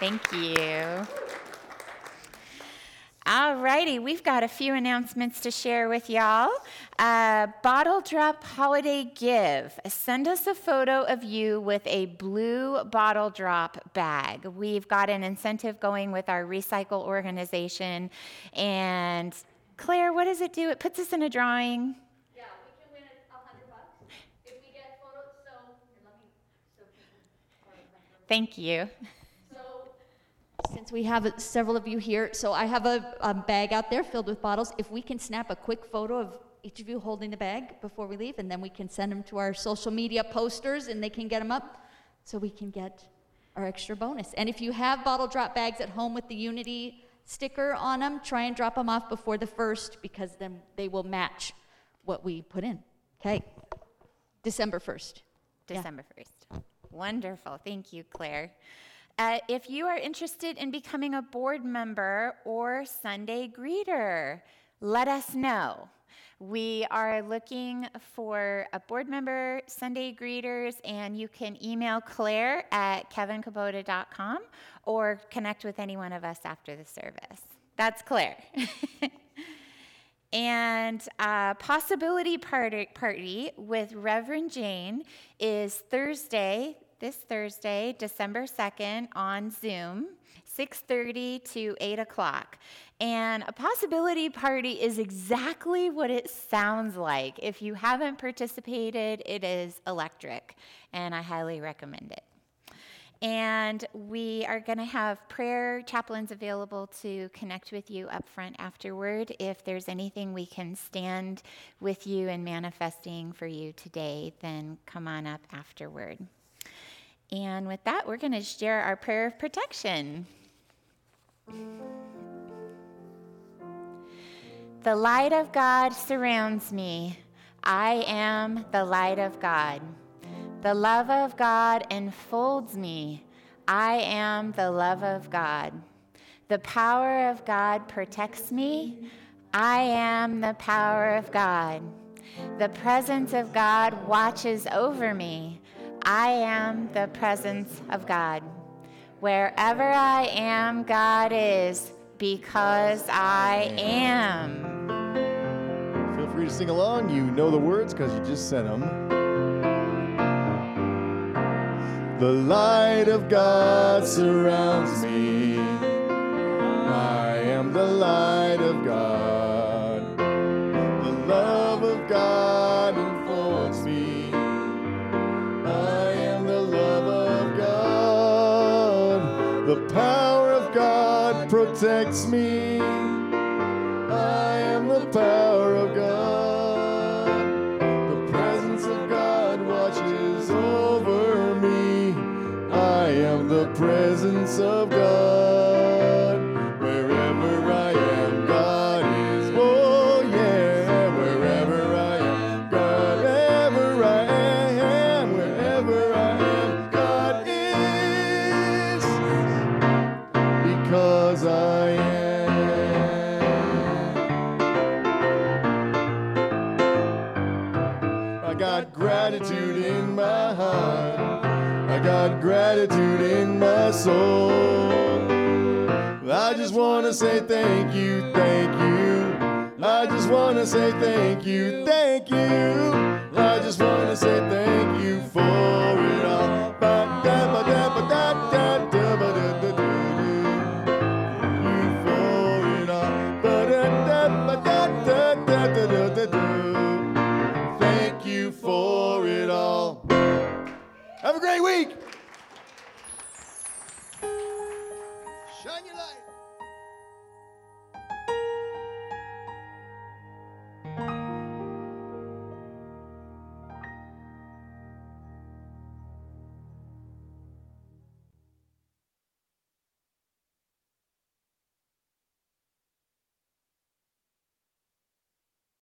Thank you. All righty, we've got a few announcements to share with y'all. Uh, Bottle Drop Holiday Give. Send us a photo of you with a blue bottle drop bag. We've got an incentive going with our recycle organization. And Claire, what does it do? It puts us in a drawing. Yeah, we can win a hundred bucks if we get photos. So here, let me. So Thank you. Since we have several of you here, so I have a, a bag out there filled with bottles. If we can snap a quick photo of each of you holding the bag before we leave, and then we can send them to our social media posters, and they can get them up, so we can get our extra bonus. And if you have bottle drop bags at home with the Unity sticker on them, try and drop them off before the first, because then they will match what we put in. Okay. December first. Yeah. December 1st. Wonderful. Thank you, Claire. Uh, if you are interested in becoming a board member or Sunday greeter, let us know. We are looking for a board member, Sunday greeters, and you can email Claire at kevinkabota.com or connect with any one of us after the service. That's Claire. And uh, possibility party, party with Reverend Jane is Thursday, this Thursday, December 2nd on Zoom, 6:30 to 8 o'clock. And a possibility party is exactly what it sounds like. If you haven't participated, it is electric, and I highly recommend it. And we are going to have prayer chaplains available to connect with you up front afterward. If there's anything we can stand with you and manifesting for you today, then come on up afterward. And with that, we're going to share our prayer of protection. The light of God surrounds me. I am the light of God. The love of God enfolds me. I am the love of God. The power of God protects me. I am the power of God. The presence of God watches over me. I am the presence of God. Wherever I am, God is because I am. Feel free to sing along. You know the words because you just said them. The light of God surrounds me. I am the light of God. Protects me. I am the power of God. The presence of God watches over me. I am the presence of God. Gratitude in my soul. I just want to say thank you, thank you. I just want to say thank you, thank you. I just want to say thank you for it all. Ba-da-ba-da-ba-da-da-da-ba-da-da-da-da. You for it all. Thank you for it all. Have a great week.